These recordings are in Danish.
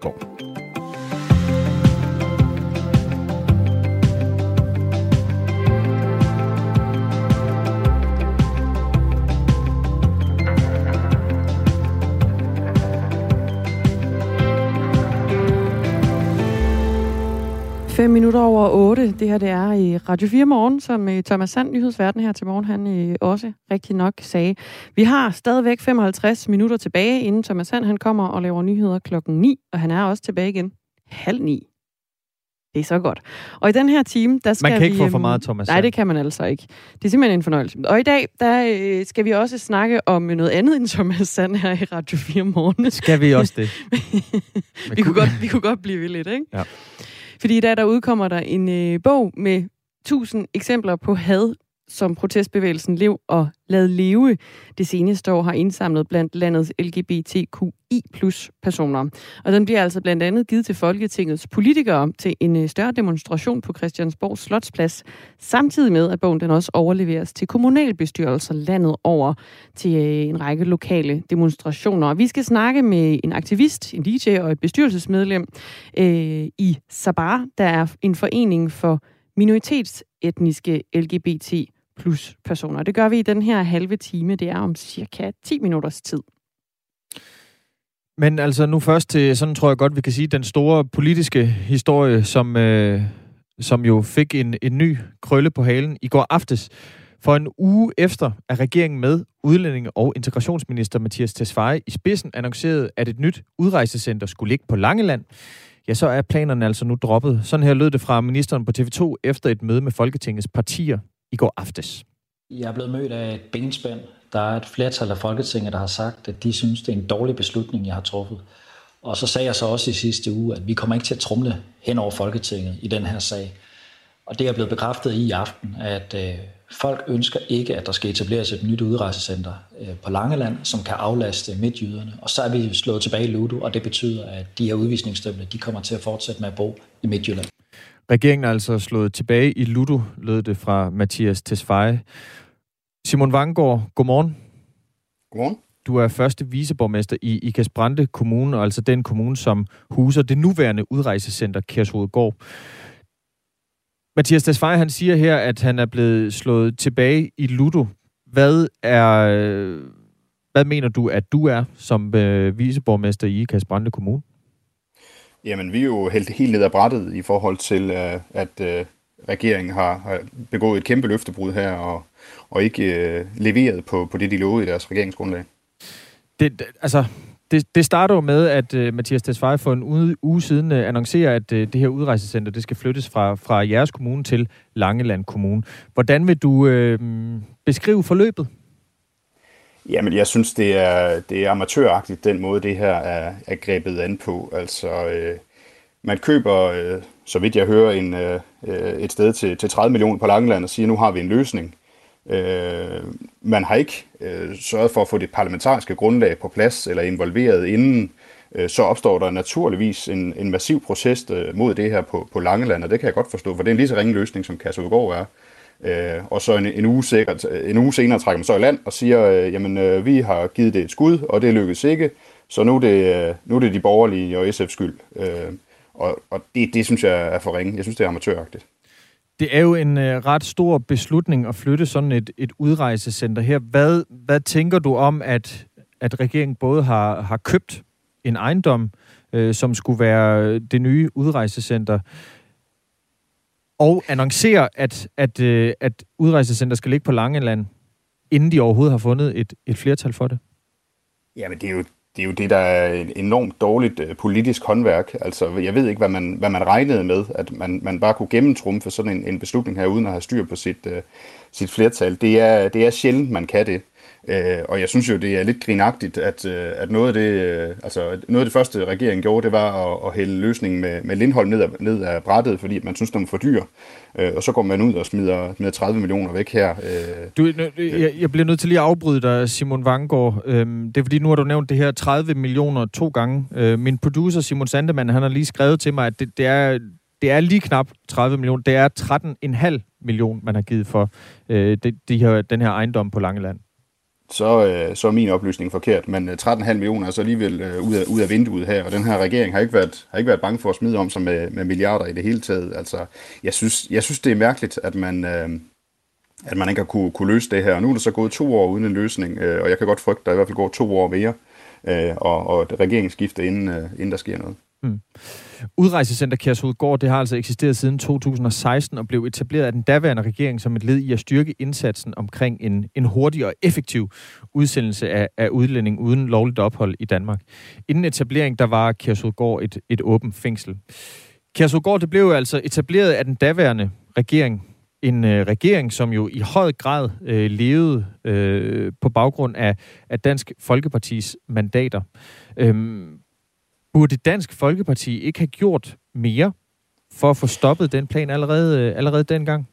5 minutter over 8. Det her det er i Radio 4 morgen, som øh, Thomas Sand, nyhedsverden her til morgen, han øh, også rigtig nok sagde. Vi har stadigvæk 55 minutter tilbage, inden Thomas Sand han kommer og laver nyheder klokken 9, og han er også tilbage igen halv 9. Det er så godt. Og i den her time, der skal vi... Man kan ikke vi, få for øhm, meget, Thomas. Nej, det kan man altså ikke. Det er simpelthen en fornøjelse. Og i dag, der øh, skal vi også snakke om noget andet end Thomas Sand her i Radio 4 morgen. Skal vi også det? vi, kunne godt, vi kunne godt blive ved lidt, ikke? Ja. Fordi i dag, der udkommer der en øh, bog med 1000 eksempler på had, som protestbevægelsen Lev og Lad Leve det seneste år har indsamlet blandt landets LGBTQI plus personer. Og den bliver altså blandt andet givet til Folketingets politikere til en øh, større demonstration på Christiansborg Slotsplads, samtidig med, at bogen den også overleveres til kommunalbestyrelser landet over til øh, en række lokale demonstrationer. Og vi skal snakke med en aktivist, en DJ og et bestyrelsesmedlem øh, i Sabar, der er en forening for minoritetsetniske LGBT plus personer. Det gør vi i den her halve time. Det er om cirka 10 minutters tid. Men altså nu først til, sådan tror jeg godt, vi kan sige, den store politiske historie, som, øh, som jo fik en, en ny krølle på halen i går aftes. For en uge efter er regeringen med udlændinge- og integrationsminister Mathias Tesfaye i spidsen annonceret, at et nyt udrejsecenter skulle ligge på Langeland. Ja, så er planerne altså nu droppet. Sådan her lød det fra ministeren på TV2 efter et møde med Folketingets partier i går aftes. Jeg er blevet mødt af et benspænd. Der er et flertal af Folketinget, der har sagt, at de synes, det er en dårlig beslutning, jeg har truffet. Og så sagde jeg så også i sidste uge, at vi kommer ikke til at trumle hen over Folketinget i den her sag. Og det er blevet bekræftet i aften, at øh, folk ønsker ikke, at der skal etableres et nyt udrejsecenter øh, på Langeland, som kan aflaste midtjyderne. Og så er vi slået tilbage i Ludo, og det betyder, at de her udvisningsdømte, de kommer til at fortsætte med at bo i Midtjylland. Regeringen er altså slået tilbage i Ludo, lød det fra Mathias Tesfaye. Simon Vangård, godmorgen. Godmorgen. Du er første viceborgmester i Ikast Brande Kommune, og altså den kommune, som huser det nuværende udrejsecenter Kærshovedgård. Mathias Tesfaye, han siger her, at han er blevet slået tilbage i Ludo. Hvad er, hvad mener du, at du er som øh, viceborgmester i Ikast Brande Kommune? Jamen, vi er jo helt, helt ned ad brættet i forhold til, øh, at øh, regeringen har, har begået et kæmpe løftebrud her, og, og ikke øh, leveret på, på det, de lovede i deres regeringsgrundlag. Det, altså, det, det starter jo med, at uh, Mathias Tesfaye for en uge, uge siden uh, annoncerer, at uh, det her udrejsecenter det skal flyttes fra, fra jeres kommune til Langeland Kommune. Hvordan vil du uh, beskrive forløbet? Jamen, jeg synes, det er, det er amatøragtigt, den måde, det her er, er grebet an på. Altså, øh, man køber, øh, så vidt jeg hører, en, øh, øh et sted til, til 30 millioner på Langeland og siger, nu har vi en løsning. Øh, man har ikke øh, sørget for at få det parlamentariske grundlag på plads eller involveret inden. Øh, så opstår der naturligvis en, en massiv proces øh, mod det her på, på Langeland, og det kan jeg godt forstå, for det er en lige så ringe løsning, som Kasseudgaard er. Øh, og så en, en, uge sikkert, en uge senere trækker man så i land og siger, øh, jamen øh, vi har givet det et skud, og det lykkedes ikke, så nu er det, øh, nu er det de borgerlige og SF's skyld. Øh, og og det, det synes jeg er for ringe. Jeg synes, det er amatøragtigt. Det er jo en øh, ret stor beslutning at flytte sådan et, et udrejsecenter her. Hvad, hvad tænker du om, at, at regeringen både har, har købt en ejendom, øh, som skulle være det nye udrejsecenter, og annoncerer, at, at, øh, at udrejsecenter skal ligge på Langeland, inden de overhovedet har fundet et, et flertal for det? Jamen, det er jo det, er jo det der er et enormt dårligt øh, politisk håndværk. Altså, jeg ved ikke, hvad man, hvad man regnede med, at man, man bare kunne gennemtrumfe sådan en, en beslutning her, uden at have styr på sit, øh, sit flertal. Det er, det er sjældent, man kan det. Øh, og jeg synes jo, det er lidt grinagtigt, at, øh, at noget, af det, øh, altså, noget af det første, regeringen gjorde, det var at, at hælde løsningen med, med Lindholm ned af, ned af brættet, fordi man synes, den var for dyr. Øh, og så går man ud og smider, smider 30 millioner væk her. Øh, du, jeg, jeg bliver nødt til lige at afbryde dig, Simon Vangård. Øhm, det er fordi, nu har du nævnt det her 30 millioner to gange. Øh, min producer, Simon Sandemann, han har lige skrevet til mig, at det, det er det er lige knap 30 millioner. Det er 13,5 millioner, man har givet for øh, de, de her, den her ejendom på Langeland så, øh, så er min oplysning forkert. Men øh, 13,5 millioner er så alligevel øh, ud, af, ud af vinduet her, og den her regering har ikke været, har ikke været bange for at smide om sig med, med milliarder i det hele taget. Altså, jeg synes, jeg synes det er mærkeligt, at man, øh, at man ikke har kunne, kunne løse det her. Og nu er der så gået to år uden en løsning, øh, og jeg kan godt frygte, at der i hvert fald går to år mere, øh, og, og et regeringsskifte, inden, øh, inden der sker noget. Mm. Udrejsecenter Kærshovedgård, det har altså eksisteret siden 2016 og blev etableret af den daværende regering som et led i at styrke indsatsen omkring en, en hurtig og effektiv udsendelse af, af udlænding uden lovligt ophold i Danmark. Inden etablering, der var Kærshovedgård et, et åbent fængsel. Kærshovedgård, det blev altså etableret af den daværende regering. En øh, regering, som jo i høj grad øh, levede øh, på baggrund af, af Dansk Folkepartis mandater. Øhm, Burde Dansk Folkeparti ikke have gjort mere for at få stoppet den plan allerede, øh, allerede dengang?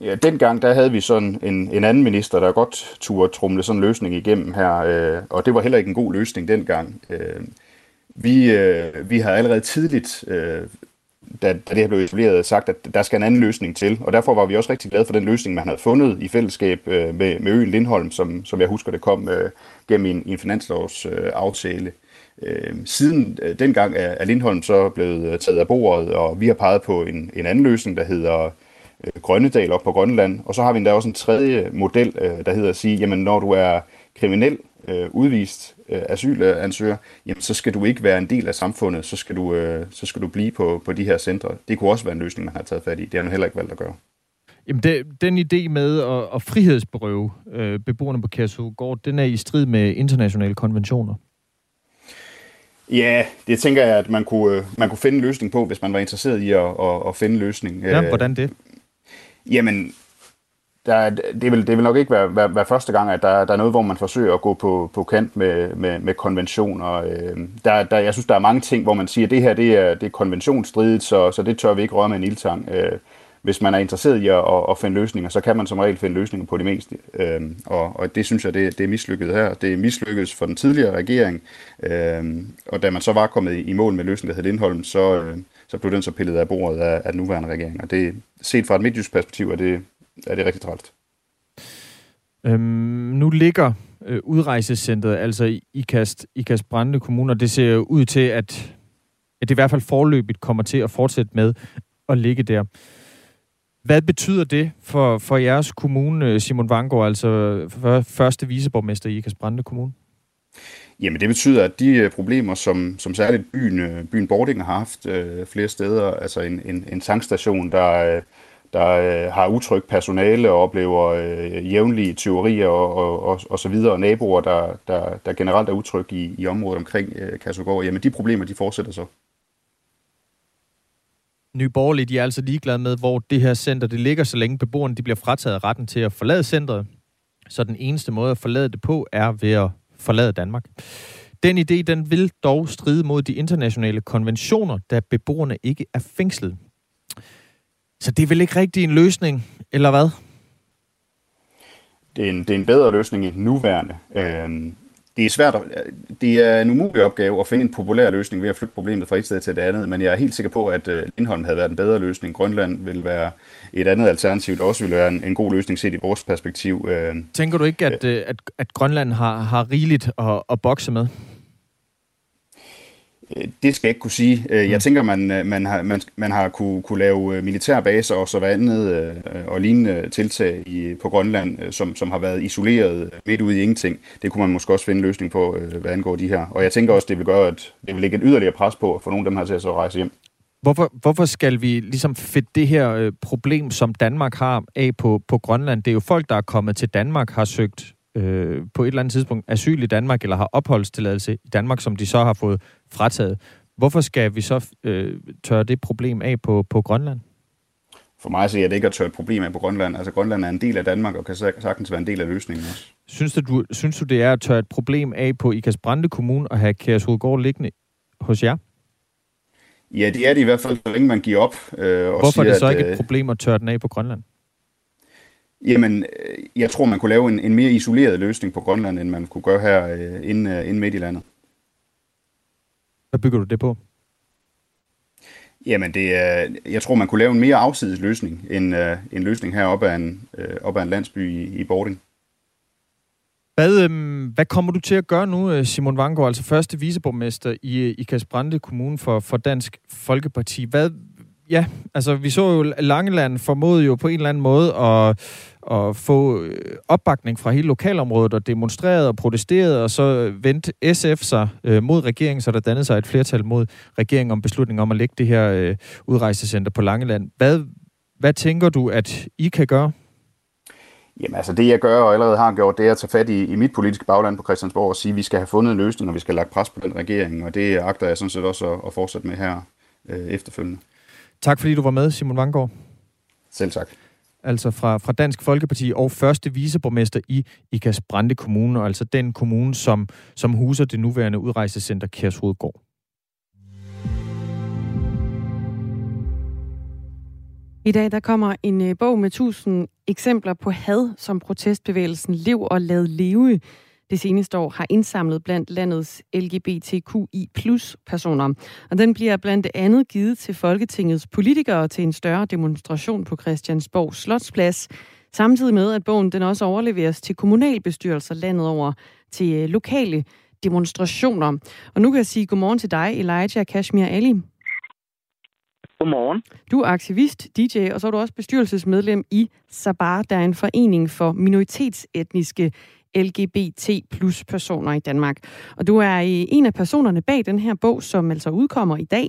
Ja, dengang der havde vi sådan en, en anden minister, der godt turde trumle sådan en løsning igennem her, øh, og det var heller ikke en god løsning dengang. Øh, vi, øh, vi har allerede tidligt, øh, da, da det her blev etableret, sagt, at der skal en anden løsning til, og derfor var vi også rigtig glade for den løsning, man havde fundet i fællesskab øh, med, med øen Lindholm, som, som jeg husker, det kom øh, gennem en, en finanslovsaftale. Øh. Øh, siden øh, dengang er, er Lindholm så blevet øh, taget af bordet, og vi har peget på en, en anden løsning, der hedder øh, Grønnedal op på Grønland. Og så har vi endda også en tredje model, øh, der hedder at sige, jamen når du er kriminel, øh, udvist øh, asylansøger, jamen så skal du ikke være en del af samfundet, så skal du, øh, så skal du blive på, på de her centre. Det kunne også være en løsning, man har taget fat i. Det har man heller ikke valgt at gøre. Jamen, det, den idé med at, at frihedsberøve øh, beboerne på Kærshovedgård, den er i strid med internationale konventioner. Ja, det tænker jeg, at man kunne, øh, man kunne finde en løsning på, hvis man var interesseret i at, at, at finde en løsning. Ja, hvordan det? Jamen, der, det, vil, det vil nok ikke være, være, være første gang, at der, der er noget, hvor man forsøger at gå på, på kant med, med, med konventioner. Øh, der, der, jeg synes, der er mange ting, hvor man siger, at det her det er, det er konventionsstridigt, så, så det tør vi ikke røre med en ildtang. Øh, hvis man er interesseret i at, at, finde løsninger, så kan man som regel finde løsninger på det meste. Øhm, og, og det synes jeg, det, det er mislykket her. Det er mislykket for den tidligere regering, øhm, og da man så var kommet i, i mål med løsningen, der hed Lindholm, så, øh, så blev den så pillet af bordet af, af den nuværende regering. Og det, set fra et midtjysk perspektiv er det, er det rigtig trælt. Øhm, nu ligger øh, udrejsecentret altså i Ikast, Ikast Brændende Kommune, og det ser ud til, at, at det i hvert fald forløbigt kommer til at fortsætte med at ligge der. Hvad betyder det for, for jeres kommune, øh, Simon Vangård, altså for, første viceborgmester i Ikast Brande Kommune? Jamen det betyder, at de øh, problemer, som, som særligt byen, øh, byen Bording har haft øh, flere steder, altså en, en, en tankstation, der, øh, der øh, har utrygt personale og oplever øh, jævnlige teorier og, og, og, og så videre, og naboer, der, der, der generelt er utrygge i, i området omkring øh, Kassegård, jamen de problemer, de fortsætter så. Nye Borgerlige, de er altså ligeglade med, hvor det her center det ligger, så længe beboerne de bliver frataget retten til at forlade centret. Så den eneste måde at forlade det på, er ved at forlade Danmark. Den idé, den vil dog stride mod de internationale konventioner, da beboerne ikke er fængslet. Så det er vel ikke rigtig en løsning, eller hvad? Det er en, det er en bedre løsning end nuværende. Øh, det er svært, at, det er en umulig opgave at finde en populær løsning ved at flytte problemet fra et sted til et andet, men jeg er helt sikker på, at øh, Lindholm havde været en bedre løsning. Grønland vil være et andet alternativ, der også vil være en, en god løsning set i vores perspektiv. Øh. Tænker du ikke, at, øh, at, at Grønland har, har rigeligt at, at bokse med? Øh, det skal jeg ikke kunne sige. Øh, jeg mm. tænker, man, øh, man har, man, man har kunne, kunne lave militærbaser og så andet og lignende tiltag i, på Grønland, som, som har været isoleret midt ude i ingenting. Det kunne man måske også finde en løsning på, hvad angår de her. Og jeg tænker også, det vil gøre, at det vil lægge et yderligere pres på at få nogle af dem her til at så rejse hjem. Hvorfor, hvorfor skal vi ligesom fedte det her øh, problem, som Danmark har af på, på Grønland? Det er jo folk, der er kommet til Danmark, har søgt øh, på et eller andet tidspunkt asyl i Danmark, eller har opholdstilladelse i Danmark, som de så har fået frataget. Hvorfor skal vi så øh, tørre det problem af på, på Grønland? For mig ser jeg det ikke at tørre et problem af på Grønland. Altså Grønland er en del af Danmark, og kan sagtens være en del af løsningen også. Synes du, synes du det er at tørre et problem af på Ikas Brande Kommune og have Kærshovedgård liggende hos jer? Ja, det er det i hvert fald, så længe man giver op. Øh, og Hvorfor siger, er det så at, ikke et øh, problem at tørre den af på Grønland? Jamen, øh, jeg tror, man kunne lave en, en mere isoleret løsning på Grønland, end man kunne gøre her øh, inde, øh, inde midt i landet. Hvad bygger du det på? Jamen, det er, jeg tror, man kunne lave en mere afsides løsning, end øh, en løsning heroppe af en, øh, op af en landsby i, i Bording. Hvad, øhm, hvad kommer du til at gøre nu, øh, Simon Vangård, altså første viceborgmester i, i Kasbrande Kommune for, for Dansk Folkeparti? Hvad, ja, altså vi så jo Langeland formodede jo på en eller anden måde at, at få øh, opbakning fra hele lokalområdet og demonstrerede og protesterede, og så vendte SF sig øh, mod regeringen, så der dannede sig et flertal mod regeringen om beslutningen om at lægge det her øh, udrejsecenter på Langeland. Hvad, hvad tænker du, at I kan gøre? Jamen altså det jeg gør og allerede har gjort, det er at tage fat i, i mit politiske bagland på Christiansborg og sige, at vi skal have fundet en løsning, og vi skal lagt pres på den regering, og det agter jeg sådan set også at, at fortsætte med her øh, efterfølgende. Tak fordi du var med, Simon Vangård. Selv tak. Altså fra, fra Dansk Folkeparti og første viceborgmester i Ikas Brande Kommune, og altså den kommune, som, som huser det nuværende udrejsecenter Kærshovedgård. I dag der kommer en øh, bog med 1000 eksempler på had, som protestbevægelsen Lev og Lad Leve det seneste år har indsamlet blandt landets LGBTQI plus personer. Og den bliver blandt andet givet til Folketingets politikere til en større demonstration på Christiansborg Slotsplads, samtidig med at bogen den også overleveres til kommunalbestyrelser landet over til øh, lokale demonstrationer. Og nu kan jeg sige godmorgen til dig, Elijah Kashmir Ali. Godmorgen. Du er aktivist, DJ, og så er du også bestyrelsesmedlem i Sabar, der er en forening for minoritetsetniske LGBT plus personer i Danmark. Og du er en af personerne bag den her bog, som altså udkommer i dag,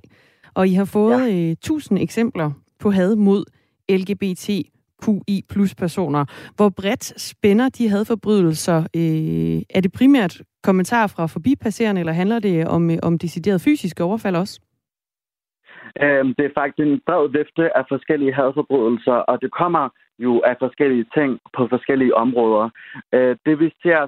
og I har fået ja. 1000 øh, eksempler på had mod LGBTQI plus personer. Hvor bredt spænder de hadforbrydelser? Øh, er det primært kommentarer fra forbipasserende, eller handler det om, øh, om decideret fysiske overfald også? Øhm, det er faktisk en bred vifte af forskellige hadforbrydelser, og det kommer jo af forskellige ting på forskellige områder. Øh, det vi ser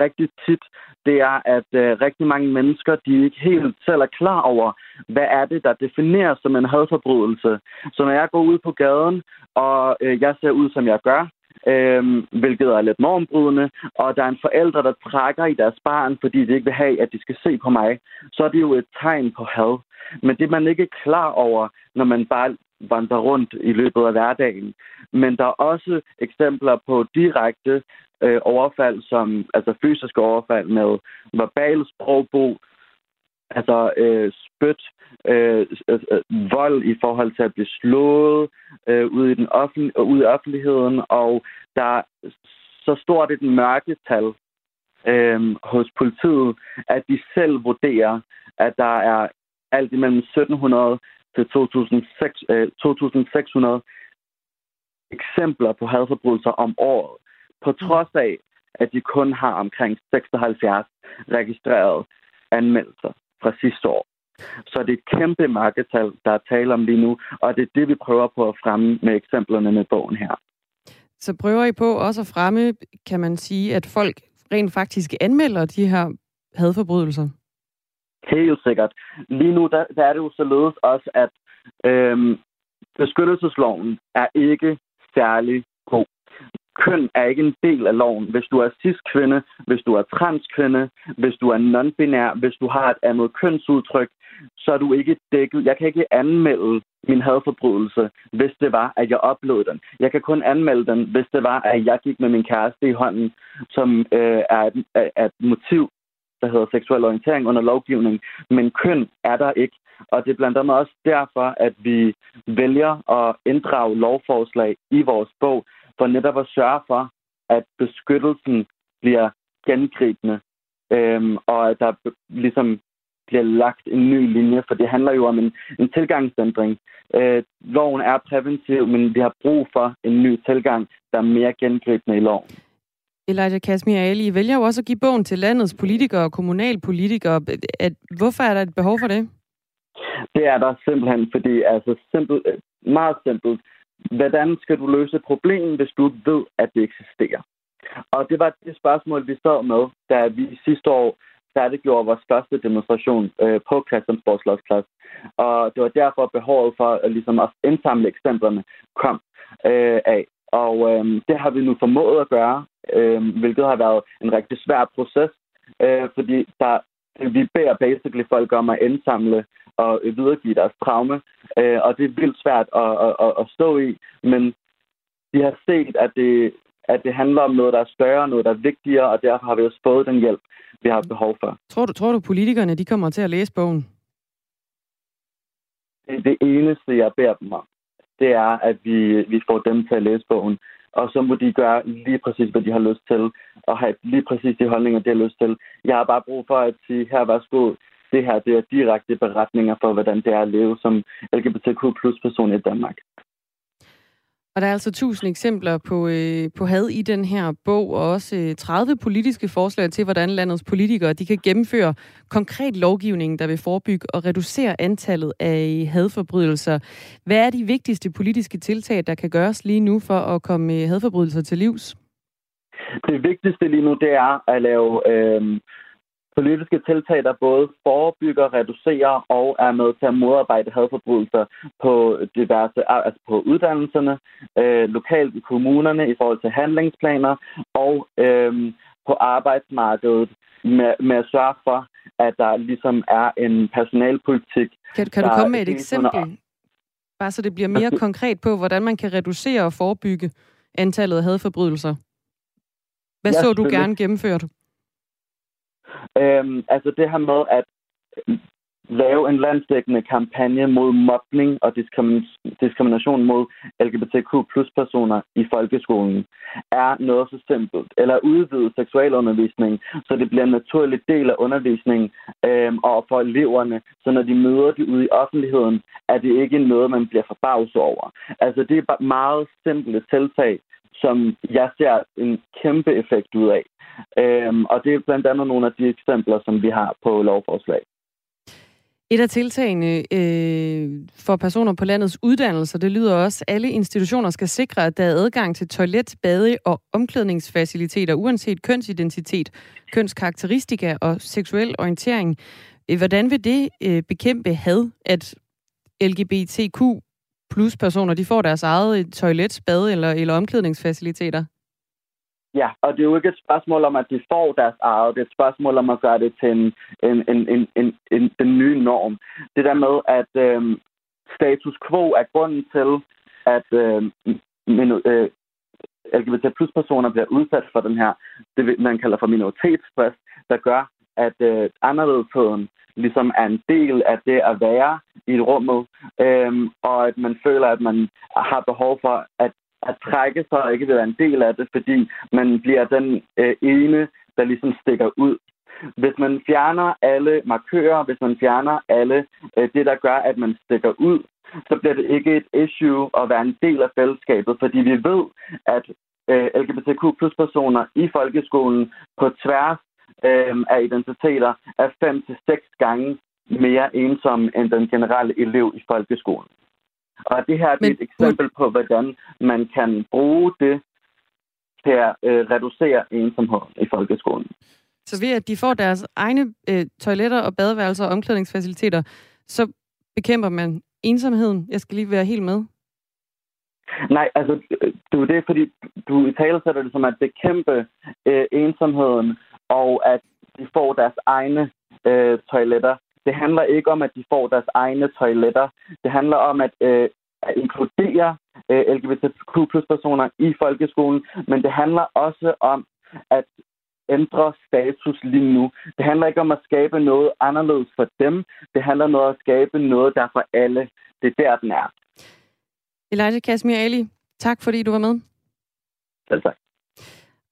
rigtig tit, det er, at øh, rigtig mange mennesker, de ikke helt selv er klar over, hvad er det, der defineres som en hadforbrydelse. Så når jeg går ud på gaden, og øh, jeg ser ud, som jeg gør, øhm, hvilket er lidt normbrydende, og der er en forælder, der trækker i deres barn, fordi de ikke vil have, at de skal se på mig, så er det jo et tegn på had. Men det er man ikke klar over, når man bare vandrer rundt i løbet af hverdagen. Men der er også eksempler på direkte øh, overfald, som altså fysiske overfald med verbal sprogbrug, altså øh, spyt, øh, øh, vold i forhold til at blive slået øh, ude, i den offentlig, ude i offentligheden, og der er så stort et mørketal øh, hos politiet, at de selv vurderer, at der er alt imellem 1700 til 2600 øh, 2600 eksempler på hadforbrydelser om året, på trods af, at de kun har omkring 76 registrerede anmeldelser fra sidste år. Så det er et kæmpe markedstal, der er tale om lige nu, og det er det, vi prøver på at fremme med eksemplerne med bogen her. Så prøver I på også at fremme, kan man sige, at folk rent faktisk anmelder de her hadforbrydelser? Helt sikkert. Lige nu der, der er det jo således også, at øhm, beskyttelsesloven er ikke særlig god. Køn er ikke en del af loven. Hvis du er cis-kvinde, hvis du er transkvinde, hvis du er non-binær, hvis du har et andet kønsudtryk, så er du ikke dækket. Jeg kan ikke anmelde min hadforbrydelse, hvis det var, at jeg oplevede den. Jeg kan kun anmelde den, hvis det var, at jeg gik med min kæreste i hånden, som øh, er, et, er et motiv der hedder seksuel orientering under lovgivning, men køn er der ikke. Og det er blandt andet også derfor, at vi vælger at inddrage lovforslag i vores bog, for netop at sørge for, at beskyttelsen bliver gengribende, øhm, og at der ligesom bliver lagt en ny linje, for det handler jo om en, en tilgangsændring. Øh, loven er præventiv, men vi har brug for en ny tilgang, der er mere gengribende i loven. Elijah Kasmir Ali, I vælger jo også at give bogen til landets politikere og kommunalpolitikere. At, hvorfor er der et behov for det? Det er der simpelthen, fordi altså simpelt, meget simpelt. Hvordan skal du løse problemet, hvis du ved, at det eksisterer? Og det var det spørgsmål, vi sad med, da vi sidste år færdiggjorde vores første demonstration øh, på Christiansborg Slottsplads. Og det var derfor behovet for at, ligesom, at indsamle eksemplerne kom øh, af. Og øh, det har vi nu formået at gøre, øh, hvilket har været en rigtig svær proces, øh, fordi der, vi beder basically folk om at indsamle og videregive deres traume, øh, og det er vildt svært at, at, at, at stå i, men vi har set, at det at det handler om noget, der er større, noget, der er vigtigere, og derfor har vi også fået den hjælp, vi har behov for. Tror du, tror du politikerne de kommer til at læse bogen? Det, det eneste, jeg beder dem om, det er, at vi, vi får dem til at læse bogen. Og så må de gøre lige præcis, hvad de har lyst til, og have lige præcis de holdninger, de har lyst til. Jeg har bare brug for at sige, her værsgo, det her det er direkte beretninger for, hvordan det er at leve som LGBTQ plus person i Danmark. Og der er altså tusind eksempler på, øh, på had i den her bog, og også øh, 30 politiske forslag til, hvordan landets politikere de kan gennemføre konkret lovgivning, der vil forebygge og reducere antallet af hadforbrydelser. Hvad er de vigtigste politiske tiltag, der kan gøres lige nu for at komme øh, hadforbrydelser til livs? Det vigtigste lige nu, det er at lave øh, politiske tiltag, der både forebygger, reducerer og er med til at modarbejde hadforbrydelser på diverse, altså på uddannelserne, øh, lokalt i kommunerne i forhold til handlingsplaner og øh, på arbejdsmarkedet med, med at sørge for, at der ligesom er en personalpolitik. Kan, kan du komme med et eksempel? Bare så det bliver mere konkret på, hvordan man kan reducere og forebygge antallet af hadforbrydelser. Hvad ja, så du gerne gennemført? Øhm, altså det her med at lave en landsdækkende kampagne mod mobning og diskrimination mod LGBTQ plus personer i folkeskolen er noget så simpelt. Eller udvide seksualundervisning, så det bliver en naturlig del af undervisningen øhm, og for eleverne, så når de møder det ude i offentligheden, er det ikke noget, man bliver forbavset over. Altså det er bare meget simple tiltag, som jeg ser en kæmpe effekt ud af. Øhm, og det er blandt andet nogle af de eksempler, som vi har på lovforslag. Et af tiltagene øh, for personer på landets uddannelser, det lyder også, at alle institutioner skal sikre, at der er adgang til toilet, bade og omklædningsfaciliteter, uanset kønsidentitet, kønskarakteristika og seksuel orientering. Øh, hvordan vil det øh, bekæmpe had, at LGBTQ plus personer, de får deres eget toilet, bade eller, eller omklædningsfaciliteter? Ja, og det er jo ikke et spørgsmål om, at de får deres eget. Det er et spørgsmål om at gøre det til en, en, en, en, en, en, den nye norm. Det der med, at øh, status quo er grunden til, at øhm, øh, minu, øh, LGBT plus personer bliver udsat for den her, det man kalder for minoritetsstress, der gør, at øh, anderledesheden ligesom er en del af det at være i rummet, øhm, og at man føler, at man har behov for at at trække sig og ikke vil være en del af det, fordi man bliver den øh, ene, der ligesom stikker ud. Hvis man fjerner alle markører, hvis man fjerner alle øh, det, der gør, at man stikker ud, så bliver det ikke et issue at være en del af fællesskabet, fordi vi ved, at øh, LGBTQ plus personer i folkeskolen på tværs øh, af identiteter er fem til seks gange mere ensomme end den generelle elev i folkeskolen. Og det her er Men, et eksempel på, hvordan man kan bruge det til at øh, reducere ensomhed i folkeskolen. Så ved at de får deres egne øh, toiletter og badeværelser og omklædningsfaciliteter, så bekæmper man ensomheden? Jeg skal lige være helt med. Nej, altså, du, det er fordi, du i tale sætter det som at bekæmpe øh, ensomheden, og at de får deres egne øh, toiletter. Det handler ikke om, at de får deres egne toiletter. Det handler om at, øh, at inkludere øh, LGBTQ personer i folkeskolen, men det handler også om at ændre status lige nu. Det handler ikke om at skabe noget anderledes for dem. Det handler om at skabe noget, der er for alle. Det er der, den er. Elijah Kasmir Ali, tak fordi du var med. Selv tak.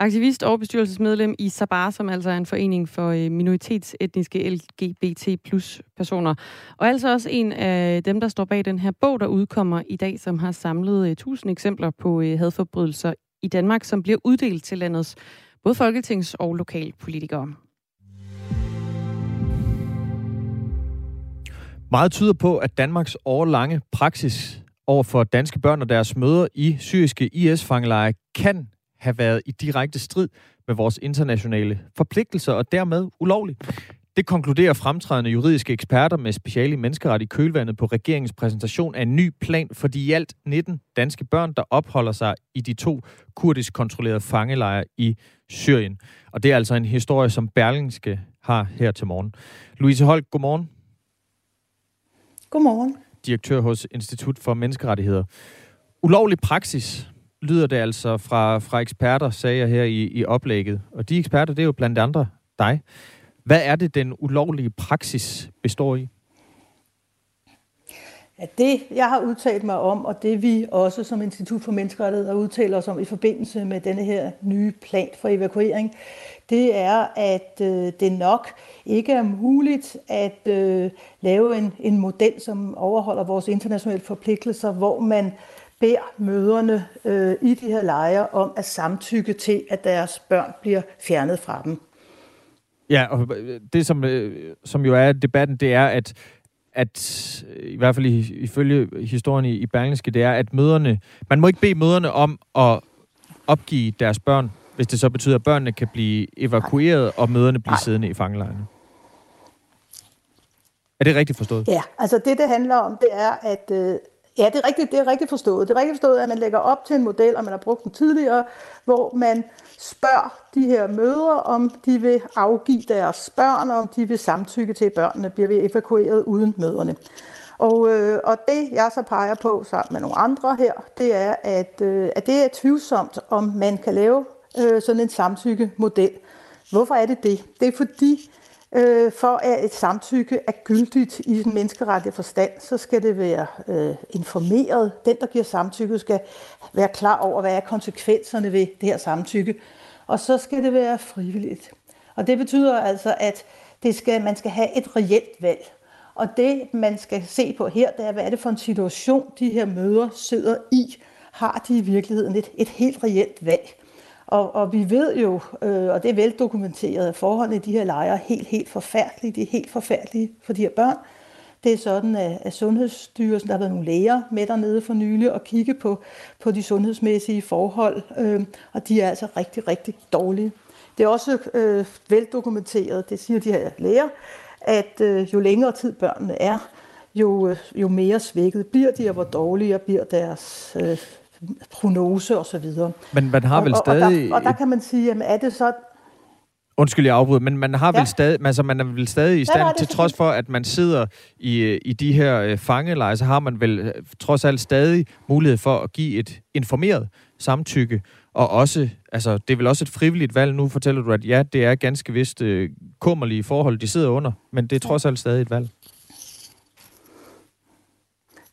Aktivist og bestyrelsesmedlem i Sabar, som altså er en forening for øh, minoritetsetniske LGBT plus personer. Og altså også en af dem, der står bag den her bog, der udkommer i dag, som har samlet øh, 1000 eksempler på øh, hadforbrydelser i Danmark, som bliver uddelt til landets både folketings- og lokalpolitikere. Meget tyder på, at Danmarks årlange praksis over for danske børn og deres møder i syriske IS-fangelejre kan have været i direkte strid med vores internationale forpligtelser og dermed ulovlig. Det konkluderer fremtrædende juridiske eksperter med speciale i menneskeret i kølvandet på regeringens præsentation af en ny plan for de i alt 19 danske børn, der opholder sig i de to kurdisk kontrollerede fangelejre i Syrien. Og det er altså en historie, som Berlingske har her til morgen. Louise Holt, godmorgen. Godmorgen. Direktør hos Institut for Menneskerettigheder. Ulovlig praksis, lyder det altså fra, fra eksperter, sagde jeg her i, i oplægget. Og de eksperter, det er jo blandt andre dig. Hvad er det, den ulovlige praksis består i? Ja, det, jeg har udtalt mig om, og det vi også som Institut for Menneskerettigheder udtaler os om i forbindelse med denne her nye plan for evakuering, det er, at øh, det nok ikke er muligt at øh, lave en, en model, som overholder vores internationale forpligtelser, hvor man beder møderne øh, i de her lejre om at samtykke til, at deres børn bliver fjernet fra dem. Ja, og det som, øh, som jo er debatten, det er, at at i hvert fald ifølge historien i, i Berlingske, det er, at møderne, man må ikke bede møderne om at opgive deres børn, hvis det så betyder, at børnene kan blive evakueret, og møderne bliver siddende i fangelejrene. Er det rigtigt forstået? Ja, altså det, det handler om, det er, at øh, Ja, det er rigtigt, det er rigtigt forstået. Det er rigtigt forstået, at man lægger op til en model, og man har brugt den tidligere, hvor man spørger de her mødre, om de vil afgive deres børn, og om de vil samtykke til, at børnene bliver evakueret uden møderne. Og, øh, og det, jeg så peger på sammen med nogle andre her, det er, at, øh, at det er tvivlsomt, om man kan lave øh, sådan en samtykke-model. Hvorfor er det det? Det er fordi, Øh, for at et samtykke er gyldigt i den menneskerettige forstand, så skal det være øh, informeret. Den, der giver samtykke, skal være klar over, hvad er konsekvenserne ved det her samtykke. Og så skal det være frivilligt. Og det betyder altså, at det skal, man skal have et reelt valg. Og det, man skal se på her, det er, hvad er det for en situation, de her møder sidder i. Har de i virkeligheden et, et helt reelt valg? Og, og vi ved jo, øh, og det er veldokumenteret, at forholdene i de her lejre er helt, helt forfærdelige. De er helt forfærdelige for de her børn. Det er sådan, at, at Sundhedsstyrelsen, der har været nogle læger med dernede for nylig og kigge på, på de sundhedsmæssige forhold, øh, og de er altså rigtig, rigtig dårlige. Det er også øh, veldokumenteret, det siger de her læger, at øh, jo længere tid børnene er, jo, øh, jo mere svækket bliver de, og hvor dårligere bliver deres øh, prognose og så videre. Men man har vel og, stadig... Og der, og der kan man sige, jamen er det så... Undskyld, jeg afbryder, men man har ja. vel stadig, altså man er vel stadig i stand, ja, til trods for, at man sidder i, i de her øh, fangeleje, så har man vel øh, trods alt stadig mulighed for at give et informeret samtykke, og også, altså det er vel også et frivilligt valg. Nu fortæller du, at ja, det er ganske vist øh, kummerlige forhold, de sidder under, men det er trods alt stadig et valg.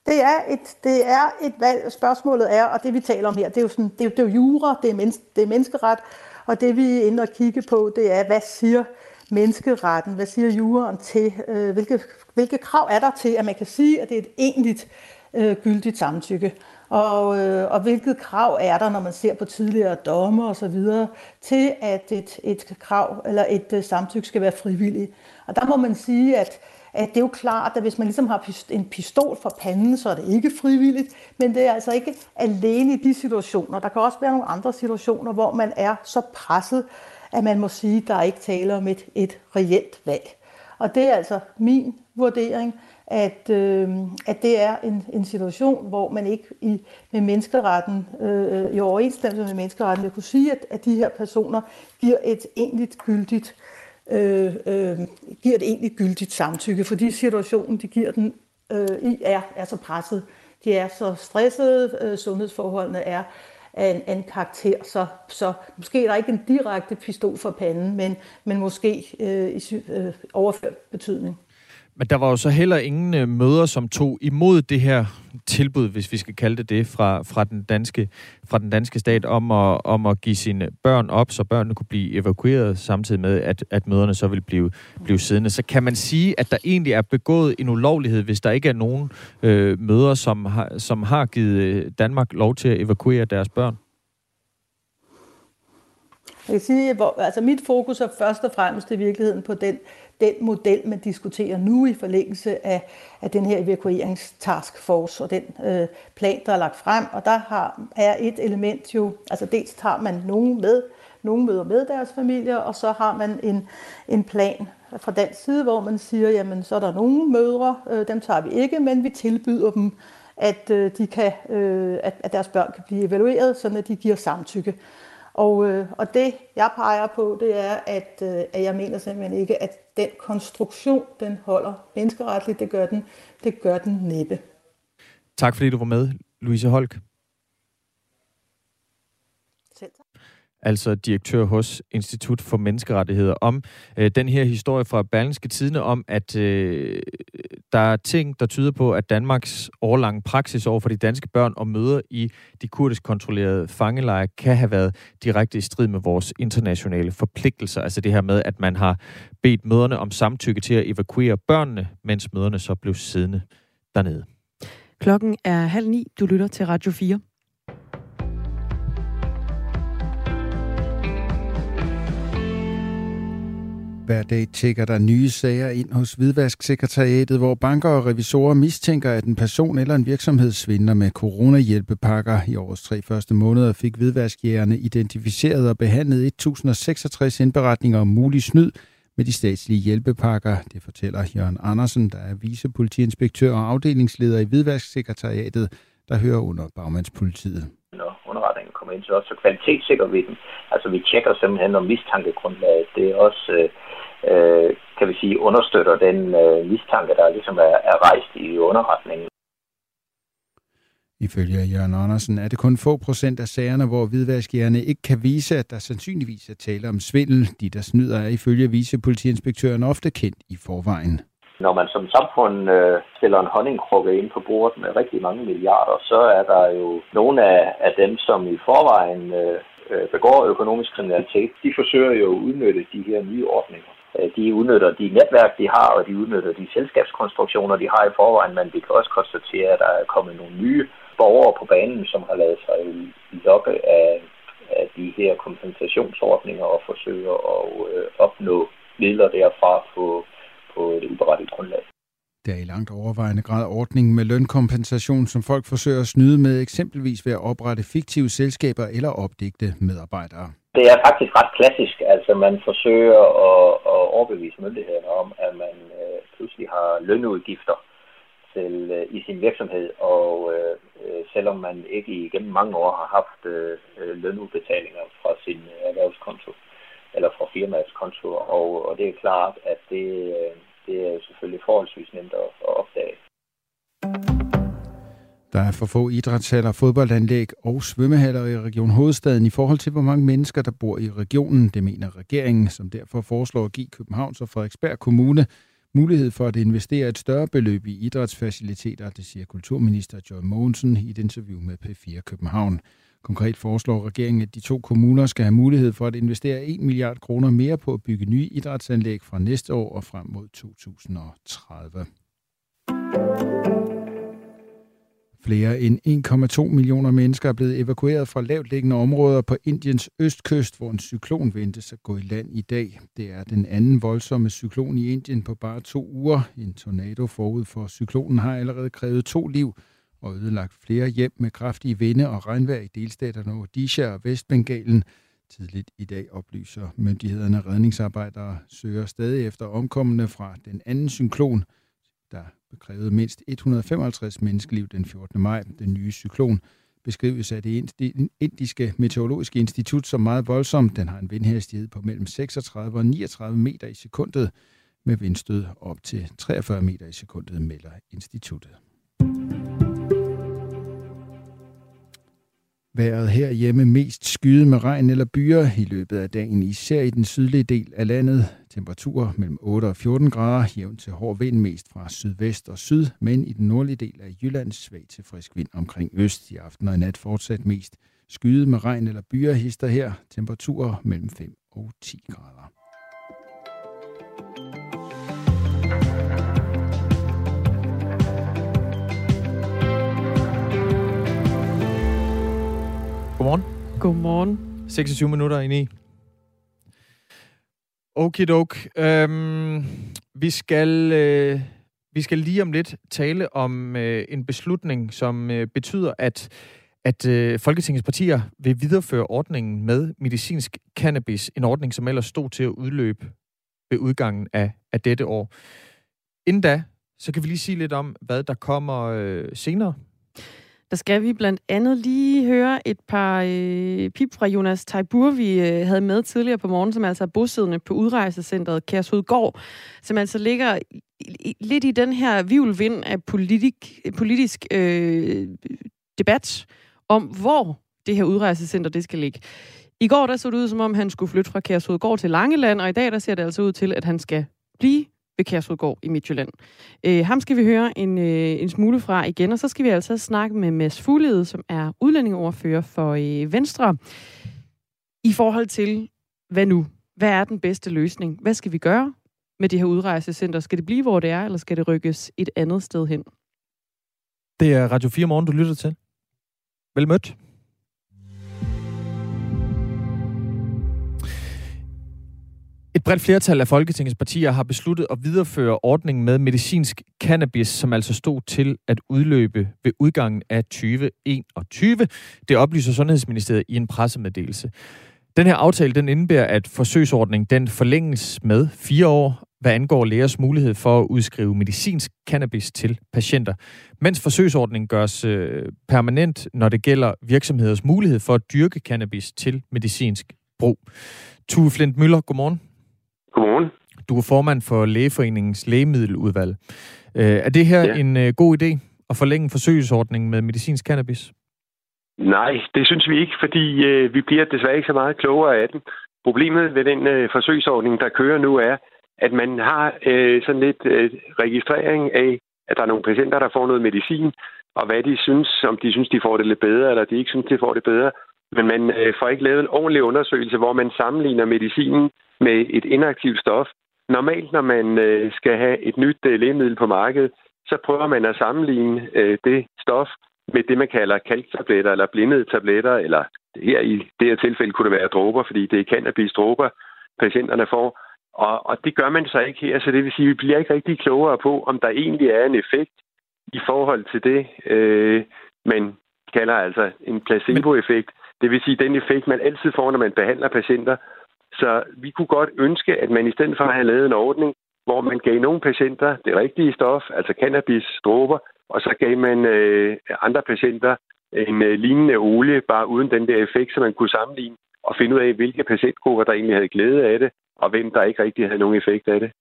Det er, et, det er et valg. Spørgsmålet er, og det vi taler om her, det er jo, sådan, det er, det er jo jura, det er, menneske, det er menneskeret, og det vi er inde og kigge på, det er, hvad siger menneskeretten, hvad siger juraen til, øh, hvilke, hvilke krav er der til, at man kan sige, at det er et egentligt øh, gyldigt samtykke, og, øh, og hvilket krav er der, når man ser på tidligere domme og så videre, til at et, et krav eller et øh, samtykke skal være frivilligt. Og der må man sige, at at det er jo klart, at hvis man ligesom har en pistol for panden, så er det ikke frivilligt, men det er altså ikke alene i de situationer. Der kan også være nogle andre situationer, hvor man er så presset, at man må sige, at der er ikke tale om et, et reelt valg. Og det er altså min vurdering, at, øh, at det er en, en situation, hvor man ikke i, med menneskeretten, øh, i overensstemmelse med menneskeretten, vil kunne sige, at, at de her personer giver et egentligt gyldigt øh, Øh, øh, giver et egentlig gyldigt samtykke, fordi situationen, de giver den øh, i, er, er så presset. De er så stressede, øh, sundhedsforholdene er af en, en karakter, så, så måske er der ikke en direkte pistol for panden, men, men måske øh, i øh, overført betydning. Men der var jo så heller ingen øh, møder, som tog imod det her tilbud, hvis vi skal kalde det det, fra, fra, den, danske, fra den danske stat om at, om at give sine børn op, så børnene kunne blive evakueret, samtidig med, at, at møderne så ville blive, blive siddende. Så kan man sige, at der egentlig er begået en ulovlighed, hvis der ikke er nogen øh, møder, som har, som har givet øh, Danmark lov til at evakuere deres børn? Jeg kan sige, hvor, altså mit fokus er først og fremmest i virkeligheden på den den model, man diskuterer nu i forlængelse af, af den her evakueringstaskforce og den øh, plan, der er lagt frem. Og der har, er et element jo, altså dels tager man nogen med, nogen møder med deres familier, og så har man en, en plan fra den side, hvor man siger, jamen så er der nogle mødre, øh, dem tager vi ikke, men vi tilbyder dem, at, øh, de kan, øh, at, at deres børn kan blive evalueret, så at de giver samtykke. Og, øh, og det, jeg peger på, det er, at, øh, at jeg mener simpelthen ikke, at den konstruktion, den holder menneskeretligt. Det gør den, det gør den næppe. Tak fordi du var med, Louise Holk. Altså direktør hos Institut for Menneskerettigheder, om øh, den her historie fra Berlingske Tidene om, at øh, der er ting, der tyder på, at Danmarks årlange praksis over for de danske børn og møder i de kurdisk kontrollerede fangelejre kan have været direkte i strid med vores internationale forpligtelser. Altså det her med, at man har bedt møderne om samtykke til at evakuere børnene, mens møderne så blev siddende dernede. Klokken er halv ni. Du lytter til Radio 4. Hver dag tjekker der nye sager ind hos Hvidvasksekretariatet, hvor banker og revisorer mistænker, at en person eller en virksomhed svindler med coronahjælpepakker. I årets tre første måneder fik hvidvaskjægerne identificeret og behandlet 1066 indberetninger om mulig snyd med de statslige hjælpepakker. Det fortæller Jørgen Andersen, der er vicepolitiinspektør og afdelingsleder i Hvidvasksekretariatet, der hører under bagmandspolitiet. Når underretningen kommer ind, så, så kvalitetssikrer vi den. Altså vi tjekker simpelthen om mistankegrundlaget. Det er også øh, øh, kan vi sige, understøtter den øh, mistanke, der ligesom er, er rejst i underretningen. Ifølge Jørgen Andersen er det kun få procent af sagerne, hvor hvidvaskjerne ikke kan vise, at der sandsynligvis er tale om svindel. De, der snyder, er ifølge vicepolitiinspektøren ofte kendt i forvejen. Når man som samfund øh, stiller en honningkrukke ind på bordet med rigtig mange milliarder, så er der jo nogle af, af dem, som i forvejen øh, øh begår økonomisk kriminalitet, de forsøger jo at udnytte de her nye ordninger. Øh, de udnytter de netværk, de har, og de udnytter de selskabskonstruktioner, de har i forvejen, men vi kan også konstatere, at der er kommet nogle nye borgere på banen, som har lavet sig lokke af, af de her kompensationsordninger og forsøger at øh, opnå midler derfra på, på et uberettigt grundlag. Det er i langt overvejende grad ordningen med lønkompensation, som folk forsøger at snyde med, eksempelvis ved at oprette fiktive selskaber eller opdigte medarbejdere. Det er faktisk ret klassisk. Altså man forsøger at, at overbevise myndighederne om, at man øh, pludselig har lønudgifter til, øh, i sin virksomhed, og øh, selvom man ikke igennem mange år har haft øh, lønudbetalinger fra sin erhvervskonto eller fra firmaets konto, og, og det er klart, at det, øh, det er selvfølgelig forholdsvis nemt at, at opdage. Der er for få idrætshaller, fodboldanlæg og svømmehaller i Region Hovedstaden i forhold til, hvor mange mennesker, der bor i regionen. Det mener regeringen, som derfor foreslår at give Københavns og Frederiksberg Kommune mulighed for at investere et større beløb i idrætsfaciliteter, det siger kulturminister Joy Mogensen i et interview med P4 København. Konkret foreslår regeringen, at de to kommuner skal have mulighed for at investere 1 milliard kroner mere på at bygge nye idrætsanlæg fra næste år og frem mod 2030. Flere end 1,2 millioner mennesker er blevet evakueret fra lavt liggende områder på Indiens østkyst, hvor en cyklon ventes at gå i land i dag. Det er den anden voldsomme cyklon i Indien på bare to uger. En tornado forud for cyklonen har allerede krævet to liv og ødelagt flere hjem med kraftige vinde og regnvejr i delstaterne Odisha og Vestbengalen. Tidligt i dag oplyser myndighederne redningsarbejdere søger stadig efter omkommende fra den anden cyklon, der krævede mindst 155 menneskeliv den 14. maj. Den nye cyklon beskrives af det indiske meteorologiske institut som meget voldsom. Den har en vindhastighed på mellem 36 og 39 meter i sekundet, med vindstød op til 43 meter i sekundet, melder instituttet. Været herhjemme mest skyet med regn eller byer i løbet af dagen, især i den sydlige del af landet. Temperaturer mellem 8 og 14 grader, jævnt til hård vind mest fra sydvest og syd, men i den nordlige del af Jylland svag til frisk vind omkring øst. I aften og i nat fortsat mest skyet med regn eller byer hister her. Temperaturer mellem 5 og 10 grader. Godmorgen. Godmorgen. 26 minutter ind i. Okidok. Øhm, vi, skal, øh, vi skal lige om lidt tale om øh, en beslutning, som øh, betyder, at at øh, Folketingets partier vil videreføre ordningen med medicinsk cannabis, en ordning, som ellers stod til at udløbe ved udgangen af, af dette år. Inden da, så kan vi lige sige lidt om, hvad der kommer øh, senere der skal vi blandt andet lige høre et par øh, pip fra Jonas Taibur, vi øh, havde med tidligere på morgen, som altså er bosiddende på udrejsecentret Kærshovedgård, som altså ligger i, lidt i den her vivlvind af politik, politisk øh, debat om, hvor det her udrejsecenter det skal ligge. I går der så det ud, som om han skulle flytte fra Kærshovedgård til Langeland, og i dag der ser det altså ud til, at han skal blive ved Kærsudgård i Midtjylland. Øh, ham skal vi høre en, øh, en smule fra igen, og så skal vi altså snakke med Mads Fuglede, som er udlændingeordfører for øh, Venstre, i forhold til, hvad nu? Hvad er den bedste løsning? Hvad skal vi gøre med det her udrejsecenter? Skal det blive, hvor det er, eller skal det rykkes et andet sted hen? Det er Radio 4 Morgen, du lytter til. Vel mødt. Et bredt flertal af Folketingets partier har besluttet at videreføre ordningen med medicinsk cannabis, som altså stod til at udløbe ved udgangen af 2021. Det oplyser Sundhedsministeriet i en pressemeddelelse. Den her aftale den indebærer, at forsøgsordningen den forlænges med fire år, hvad angår lægers mulighed for at udskrive medicinsk cannabis til patienter, mens forsøgsordningen gørs øh, permanent, når det gælder virksomheders mulighed for at dyrke cannabis til medicinsk brug. Tue Flint Møller, godmorgen. Godmorgen. Du er formand for Lægeforeningens lægemiddeludvalg. Øh, er det her ja. en øh, god idé at forlænge forsøgsordningen med medicinsk cannabis? Nej, det synes vi ikke, fordi øh, vi bliver desværre ikke så meget klogere af den. Problemet ved den øh, forsøgsordning, der kører nu, er, at man har øh, sådan lidt øh, registrering af, at der er nogle patienter, der får noget medicin, og hvad de synes, om de synes, de får det lidt bedre, eller de ikke synes, de får det bedre. Men man øh, får ikke lavet en ordentlig undersøgelse, hvor man sammenligner medicinen med et inaktivt stof. Normalt, når man øh, skal have et nyt øh, lægemiddel på markedet, så prøver man at sammenligne det stof med det, man kalder kalktabletter eller blindede tabletter, eller her i det her tilfælde kunne det være dråber, fordi det er cannabis-dråber, patienterne får. Og, og det gør man så ikke her, så det vil sige, at vi bliver ikke rigtig klogere på, om der egentlig er en effekt i forhold til det, øh, man kalder altså en placebo-effekt. Det vil sige den effekt, man altid får, når man behandler patienter. Så vi kunne godt ønske, at man i stedet for at have lavet en ordning, hvor man gav nogle patienter det rigtige stof, altså cannabis, dråber, og så gav man øh, andre patienter en øh, lignende olie, bare uden den der effekt, så man kunne sammenligne og finde ud af, hvilke patientgrupper, der egentlig havde glæde af det, og hvem der ikke rigtig havde nogen effekt af det.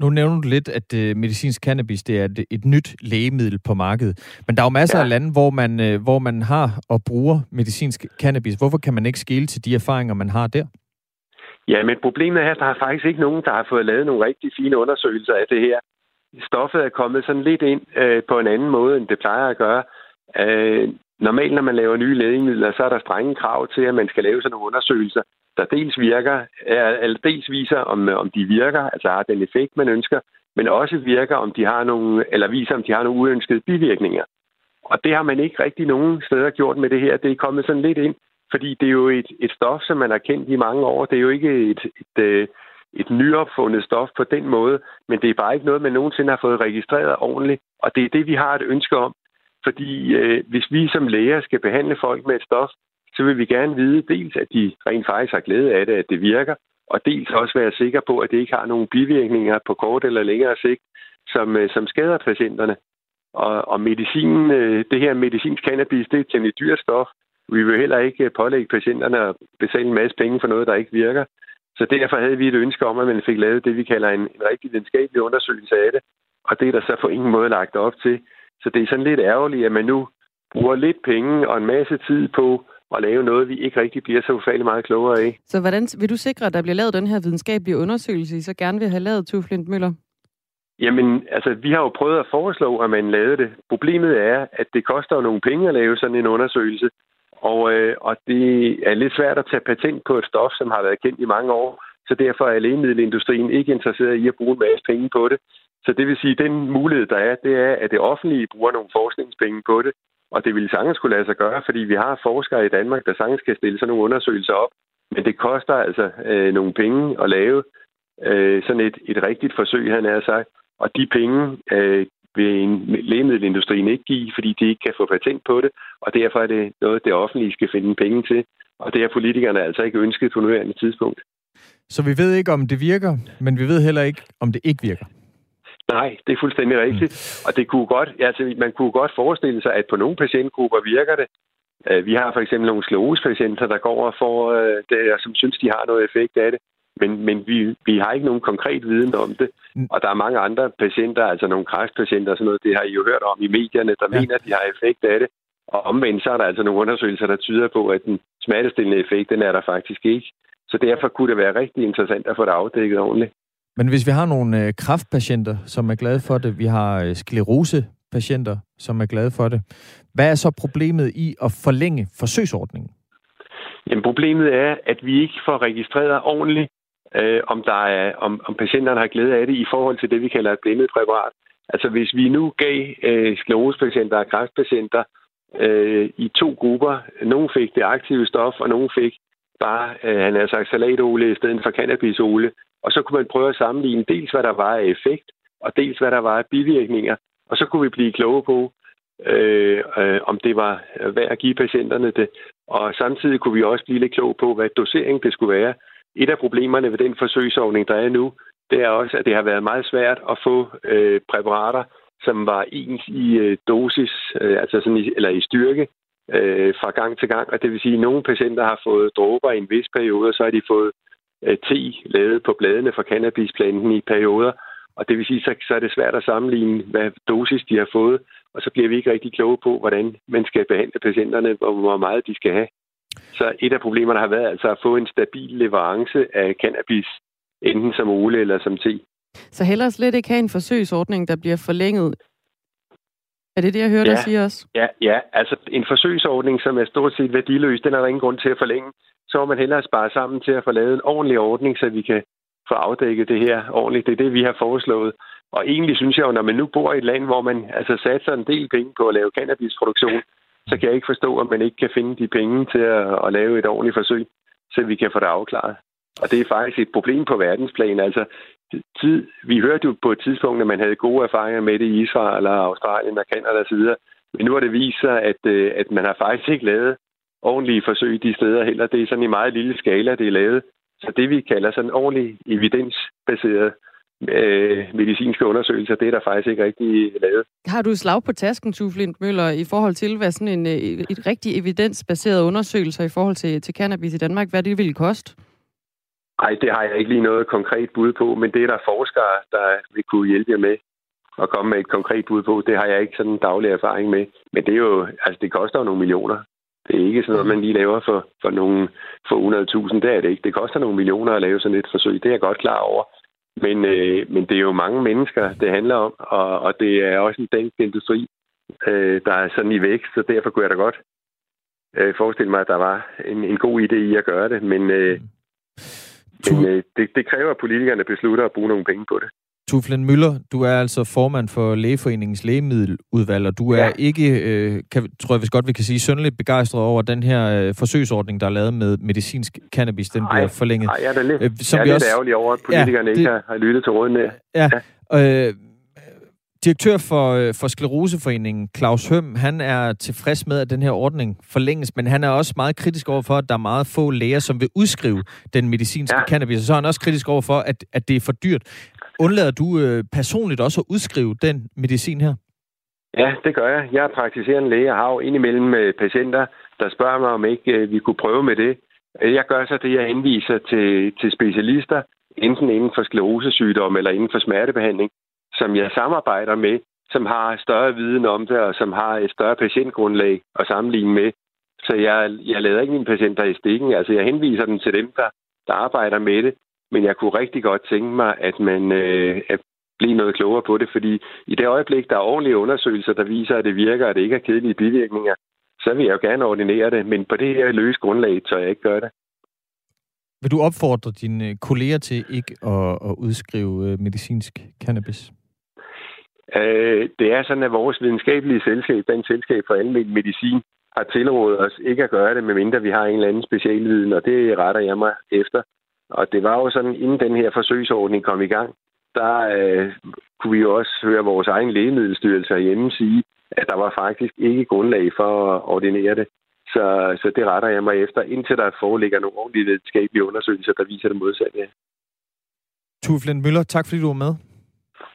Nu nævner du lidt, at øh, medicinsk cannabis det er et, et nyt lægemiddel på markedet. Men der er jo masser ja. af lande, hvor man, øh, hvor man har og bruger medicinsk cannabis. Hvorfor kan man ikke skele til de erfaringer, man har der? Ja, men problemet er, at der er faktisk ikke nogen, der har fået lavet nogle rigtig fine undersøgelser af det her. Stoffet er kommet sådan lidt ind øh, på en anden måde, end det plejer at gøre. Øh, normalt, når man laver nye lægemidler, så er der strenge krav til, at man skal lave sådan nogle undersøgelser, der dels virker, eller dels viser, om, om de virker, altså har den effekt, man ønsker, men også virker, om de har nogle, eller viser, om de har nogle uønskede bivirkninger. Og det har man ikke rigtig nogen steder gjort med det her. Det er kommet sådan lidt ind, fordi det er jo et, et stof, som man har kendt i mange år. Det er jo ikke et, et, et, et nyopfundet stof på den måde, men det er bare ikke noget, man nogensinde har fået registreret ordentligt. Og det er det, vi har et ønske om. Fordi øh, hvis vi som læger skal behandle folk med et stof, så vil vi gerne vide dels, at de rent faktisk har glæde af det, at det virker, og dels også være sikre på, at det ikke har nogen bivirkninger på kort eller længere sigt, som, øh, som skader patienterne. Og, og medicinen, øh, det her medicinsk cannabis, det er et dyrt stof. Vi vil heller ikke øh, pålægge patienterne at betale en masse penge for noget, der ikke virker. Så derfor havde vi et ønske om, at man fik lavet det, vi kalder en, en rigtig videnskabelig undersøgelse af det. Og det er der så på ingen måde lagt op til. Så det er sådan lidt ærgerligt, at man nu bruger lidt penge og en masse tid på at lave noget, vi ikke rigtig bliver så ufattelig meget klogere af. Så hvordan vil du sikre, at der bliver lavet den her videnskabelige undersøgelse, I så gerne vil have lavet, Tuflint Møller? Jamen, altså, vi har jo prøvet at foreslå, at man lavede det. Problemet er, at det koster nogle penge at lave sådan en undersøgelse. Og, øh, og det er lidt svært at tage patent på et stof, som har været kendt i mange år. Så derfor er lægemiddelindustrien ikke interesseret i at bruge en masse penge på det. Så det vil sige, at den mulighed, der er, det er, at det offentlige bruger nogle forskningspenge på det. Og det ville sagtens kunne lade sig gøre, fordi vi har forskere i Danmark, der sagtens kan stille sådan nogle undersøgelser op. Men det koster altså øh, nogle penge at lave øh, sådan et, et rigtigt forsøg, han er sagt. Og de penge øh, vil en lægemiddelindustrien ikke give, fordi de ikke kan få patent på det. Og derfor er det noget, det offentlige skal finde penge til. Og det har politikerne altså ikke ønsket på nuværende tidspunkt. Så vi ved ikke, om det virker, men vi ved heller ikke, om det ikke virker. Nej, det er fuldstændig rigtigt. Mm. Og det kunne godt, altså, man kunne godt forestille sig, at på nogle patientgrupper virker det. Øh, vi har for eksempel nogle sklerosepatienter, der går og får øh, det, som synes, de har noget effekt af det. Men, men vi, vi har ikke nogen konkret viden om det. Mm. Og der er mange andre patienter, altså nogle kræftpatienter og sådan noget, det har I jo hørt om i medierne, der ja. mener, at de har effekt af det. Og omvendt så er der altså nogle undersøgelser, der tyder på, at den smertestillende effekt, den er der faktisk ikke. Så derfor kunne det være rigtig interessant at få det afdækket ordentligt. Men hvis vi har nogle øh, kraftpatienter, som er glade for det, vi har øh, sklerosepatienter, som er glade for det, hvad er så problemet i at forlænge forsøgsordningen? Jamen, problemet er, at vi ikke får registreret ordentligt, øh, om, der er, om, om patienterne har glæde af det i forhold til det, vi kalder et blindet præparat. Altså, hvis vi nu gav øh, sklerosepatienter og kræftpatienter øh, i to grupper, nogle fik det aktive stof, og nogle fik bare, øh, han har sagt, salatolie i stedet for cannabisolie, og så kunne man prøve at sammenligne dels, hvad der var af effekt, og dels, hvad der var af bivirkninger. Og så kunne vi blive kloge på, øh, øh, om det var værd at give patienterne det. Og samtidig kunne vi også blive lidt kloge på, hvad dosering det skulle være. Et af problemerne ved den forsøgsordning, der er nu, det er også, at det har været meget svært at få øh, præparater, som var ens i øh, dosis, øh, altså sådan i, eller i styrke, øh, fra gang til gang. Og det vil sige, at nogle patienter har fået dråber i en vis periode, og så har de fået Øh, te lavet på bladene fra cannabisplanten i perioder. Og det vil sige, så, så er det svært at sammenligne, hvad dosis de har fået, og så bliver vi ikke rigtig kloge på, hvordan man skal behandle patienterne, og hvor meget de skal have. Så et af problemerne har været altså at få en stabil leverance af cannabis, enten som ole eller som te. Så heller slet ikke have en forsøgsordning, der bliver forlænget. Er det det, jeg hører ja, dig sige også? Ja, ja, altså en forsøgsordning, som er stort set værdiløs, den er der ingen grund til at forlænge. Så må man hellere spare sammen til at få lavet en ordentlig ordning, så vi kan få afdækket det her ordentligt. Det er det, vi har foreslået. Og egentlig synes jeg jo, når man nu bor i et land, hvor man altså satser en del penge på at lave cannabisproduktion, så kan jeg ikke forstå, at man ikke kan finde de penge til at, at lave et ordentligt forsøg, så vi kan få det afklaret. Og det er faktisk et problem på verdensplan. Altså, tid, vi hørte jo på et tidspunkt, at man havde gode erfaringer med det i Israel eller Australien og Kanada osv., men nu har det vist sig, at, øh, at man har faktisk ikke lavet ordentlige forsøg de steder heller. Det er sådan i meget lille skala, det er lavet. Så det, vi kalder sådan ordentlig evidensbaseret øh, medicinske undersøgelser, det er der faktisk ikke rigtig lavet. Har du slag på tasken, Tuflint Møller, i forhold til, hvad sådan en, øh, et rigtig evidensbaseret undersøgelse i forhold til, til cannabis i Danmark, hvad det ville koste? Nej, det har jeg ikke lige noget konkret bud på, men det er der forskere, der vil kunne hjælpe jer med at komme med et konkret bud på. Det har jeg ikke sådan en daglig erfaring med. Men det er jo, altså det koster jo nogle millioner. Det er ikke sådan noget, man lige laver for, for nogle for 100.000. Det er det ikke. Det koster nogle millioner at lave sådan et forsøg. Det er jeg godt klar over. Men, øh, men det er jo mange mennesker, det handler om, og, og det er også en dansk industri, øh, der er sådan i vækst, så derfor kunne jeg da godt øh, forestille mig, at der var en, en god idé i at gøre det. Men, øh, men øh, det, det kræver, at politikerne beslutter at bruge nogle penge på det. Tuflen Møller, du er altså formand for Lægeforeningens lægemiddeludvalg, og du ja. er ikke, øh, kan, tror jeg hvis godt vi kan sige, sønderligt begejstret over den her øh, forsøgsordning, der er lavet med medicinsk cannabis, den Ej, bliver forlænget. Nej, jeg er da lidt, øh, som jeg er lidt også, ærgerlig over, at politikerne ja, det, ikke har, har lyttet til rådene. Ja, ja. Øh, Direktør for, øh, for Skleroseforeningen, Claus Høm, han er tilfreds med, at den her ordning forlænges, men han er også meget kritisk over for, at der er meget få læger, som vil udskrive den medicinske ja. cannabis, og så er han også kritisk over for, at, at det er for dyrt. Undlader du øh, personligt også at udskrive den medicin her? Ja, det gør jeg. Jeg er praktiserende læge og har jo indimellem øh, patienter, der spørger mig, om ikke øh, vi kunne prøve med det. Jeg gør så det, jeg henviser til, til specialister, enten inden for sklerosesygdom eller inden for smertebehandling, som jeg samarbejder med, som har større viden om det, og som har et større patientgrundlag at sammenligne med. Så jeg, jeg lader ikke mine patienter i stikken. Altså, jeg henviser dem til dem, der, der arbejder med det. Men jeg kunne rigtig godt tænke mig, at man øh, at blive noget klogere på det, fordi i det øjeblik, der er ordentlige undersøgelser, der viser, at det virker, og det ikke er kedelige bivirkninger, så vil jeg jo gerne ordinere det, men på det her løse grundlag, så jeg ikke gøre det. Vil du opfordre dine kolleger til ikke at, at udskrive øh, medicinsk cannabis? Øh, det er sådan, at vores videnskabelige selskab, den selskab for almindelig medicin, har tilrådet os ikke at gøre det, medmindre vi har en eller anden specialviden, og det retter jeg mig efter. Og det var jo sådan, inden den her forsøgsordning kom i gang, der øh, kunne vi jo også høre vores egen lægemiddelstyrelse hjemme sige, at der var faktisk ikke grundlag for at ordinere det. Så, så det retter jeg mig efter, indtil der foreligger nogle ordentlige videnskabelige undersøgelser, der viser det modsatte. Tuflen Møller, tak fordi du var med.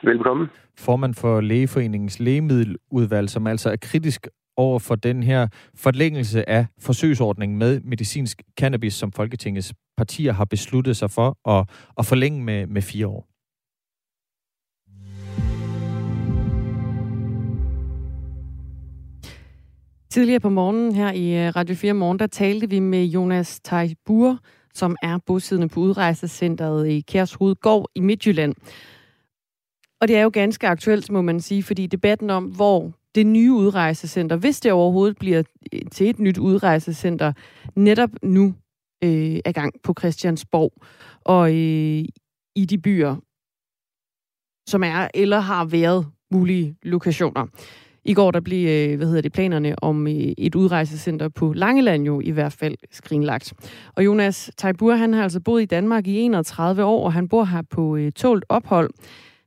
Velkommen. Formand for Lægeforeningens lægemiddeludvalg, som altså er kritisk over for den her forlængelse af forsøgsordningen med medicinsk cannabis, som Folketingets partier har besluttet sig for at, at forlænge med, med fire år. Tidligere på morgenen her i øh, Radio 4 Morgen, der talte vi med Jonas Tejbur, som er bosiddende på udrejsecentret i Kærshovedgård i Midtjylland. Og det er jo ganske aktuelt, må man sige, fordi debatten om, hvor det nye udrejsecenter, hvis det overhovedet bliver til et nyt udrejsecenter, netop nu øh, er gang på Christiansborg og øh, i de byer, som er eller har været mulige lokationer. I går der blev øh, hvad hedder det, planerne om øh, et udrejsecenter på Langeland jo i hvert fald skrinlagt. Og Jonas Tejbur, han har altså boet i Danmark i 31 år, og han bor her på øh, tålt ophold.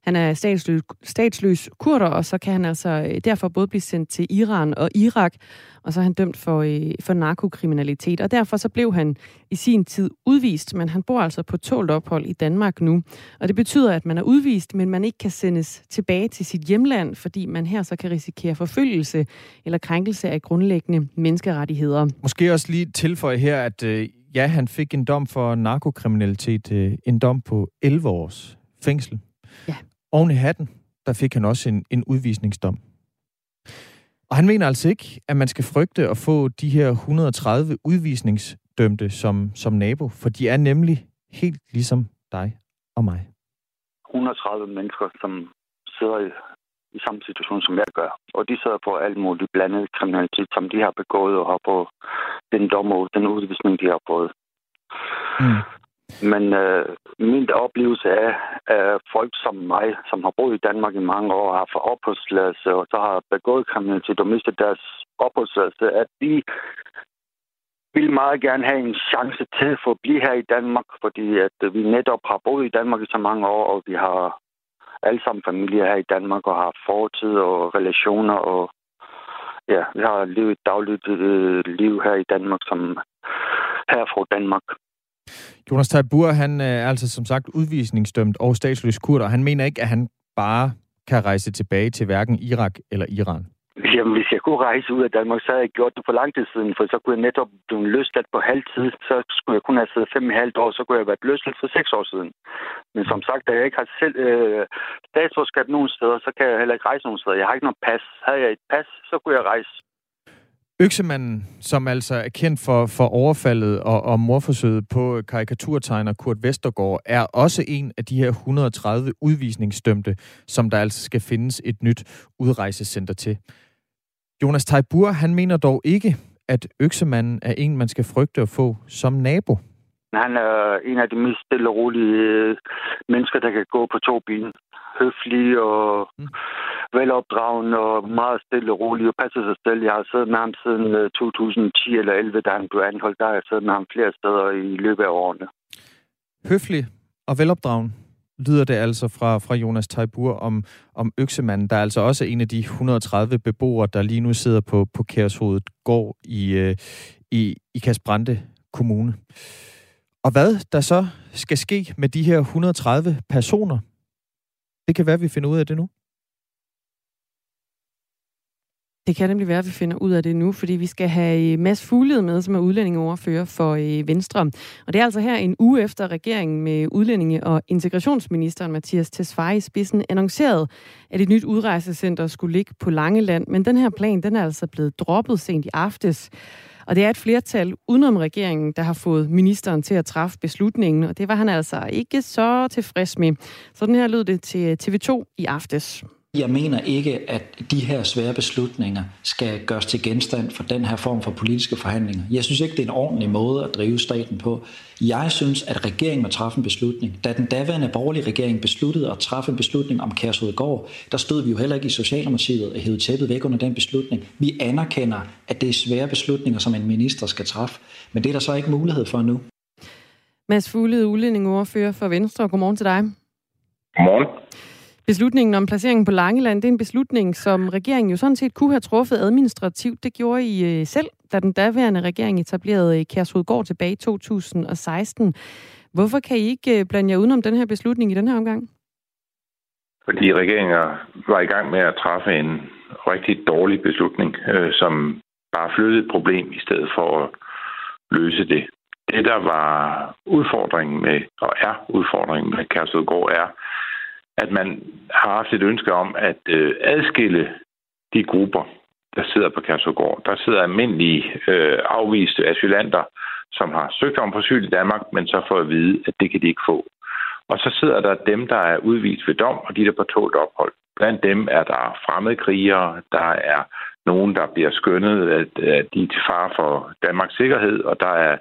Han er statsløs, statsløs kurder, og så kan han altså øh, derfor både blive sendt til Iran og Irak, og så er han dømt for, øh, for narkokriminalitet. Og derfor så blev han i sin tid udvist, men han bor altså på tålt ophold i Danmark nu. Og det betyder, at man er udvist, men man ikke kan sendes tilbage til sit hjemland, fordi man her så kan risikere forfølgelse eller krænkelse af grundlæggende menneskerettigheder. Måske også lige tilføje her, at øh, ja, han fik en dom for narkokriminalitet, øh, en dom på 11 års fængsel. Ja. Oven i hatten, der fik han også en, en udvisningsdom. Og han mener altså ikke, at man skal frygte at få de her 130 udvisningsdømte som, som nabo, for de er nemlig helt ligesom dig og mig. 130 mennesker, som sidder i, i samme situation, som jeg gør. Og de sidder på alt muligt blandet kriminalitet, som de har begået og har på den dom og den udvisning, de har fået. Mm. Men øh, min oplevelse er, at folk som mig, som har boet i Danmark i mange år, har fået opholdsladelse, og så har begået kriminalitet og mistet deres opholdsladelse, at de vil meget gerne have en chance til at få blive her i Danmark, fordi at vi netop har boet i Danmark i så mange år, og vi har alle sammen familie her i Danmark og har fortid og relationer, og ja, vi har levet et dagligt øh, liv her i Danmark, som her fra Danmark. Jonas Taibur, han øh, er altså som sagt udvisningsdømt og statsløs kurd, og han mener ikke, at han bare kan rejse tilbage til hverken Irak eller Iran. Jamen, hvis jeg kunne rejse ud af Danmark, så havde jeg gjort det for lang tid siden, for så kunne jeg netop blive løsladt på halv tid. Så skulle jeg kun have siddet fem og halvt år, så kunne jeg have været løsladt for seks år siden. Men som sagt, da jeg ikke har selv øh, statsborgerskab nogen steder, så kan jeg heller ikke rejse nogen steder. Jeg har ikke noget pas. Havde jeg et pas, så kunne jeg rejse. Øksemanden, som altså er kendt for, for overfaldet og, og morforsøget på karikaturtegner Kurt Vestergaard, er også en af de her 130 udvisningsdømte, som der altså skal findes et nyt udrejsecenter til. Jonas Tejbur, han mener dog ikke, at øksemanden er en, man skal frygte at få som nabo. Han er en af de mest stille og rolige mennesker, der kan gå på to ben. Høflig og mm. velopdragende og meget stille og rolig og passer sig selv. Jeg har siddet med ham siden 2010 øh, eller 11, da han blev anholdt. Der har jeg siddet med ham flere steder i løbet af årene. Høflig og velopdragen lyder det altså fra, fra Jonas Tejbur om, om Øksemanden, der er altså også en af de 130 beboere, der lige nu sidder på, på Kærshovedet gård i, øh, i, i Kasbrande Kommune. Og hvad der så skal ske med de her 130 personer, det kan være, at vi finder ud af det nu. Det kan nemlig være, at vi finder ud af det nu, fordi vi skal have øh, Mads Fuglede med, som er udlændingeoverfører for øh, Venstre. Og det er altså her en uge efter regeringen med udlændinge- og integrationsministeren Mathias Tesfaye i spidsen annoncerede, at et nyt udrejsecenter skulle ligge på Langeland. Men den her plan, den er altså blevet droppet sent i aftes. Og det er et flertal udenom regeringen, der har fået ministeren til at træffe beslutningen, og det var han altså ikke så tilfreds med. Sådan her lød det til øh, TV2 i aftes. Jeg mener ikke, at de her svære beslutninger skal gøres til genstand for den her form for politiske forhandlinger. Jeg synes ikke, det er en ordentlig måde at drive staten på. Jeg synes, at regeringen må træffe en beslutning. Da den daværende borgerlige regering besluttede at træffe en beslutning om Kærshovedgård, der stod vi jo heller ikke i Socialdemokratiet og hævede tæppet væk under den beslutning. Vi anerkender, at det er svære beslutninger, som en minister skal træffe. Men det er der så ikke mulighed for nu. Mads Fuglede, udlændingeordfører for Venstre. Godmorgen til dig. Godmorgen. Beslutningen om placeringen på Langeland, det er en beslutning, som regeringen jo sådan set kunne have truffet administrativt. Det gjorde I øh, selv, da den daværende regering etablerede øh, Kærshovedgård tilbage i 2016. Hvorfor kan I ikke øh, blande jer udenom den her beslutning i den her omgang? Fordi regeringen var i gang med at træffe en rigtig dårlig beslutning, som bare flyttede et problem i stedet for at løse det. Det, der var udfordringen med, og er udfordringen med Kærshovedgård, er, at man har haft et ønske om at øh, adskille de grupper, der sidder på Kærsøgård. Der sidder almindelige øh, afviste asylanter, som har søgt om asyl i Danmark, men så får at vide, at det kan de ikke få. Og så sidder der dem, der er udvist ved dom, og de der på tålt ophold. Blandt dem er der fremmedkrigere, der er nogen, der bliver skønnet, at, at de er til fare for Danmarks sikkerhed, og der er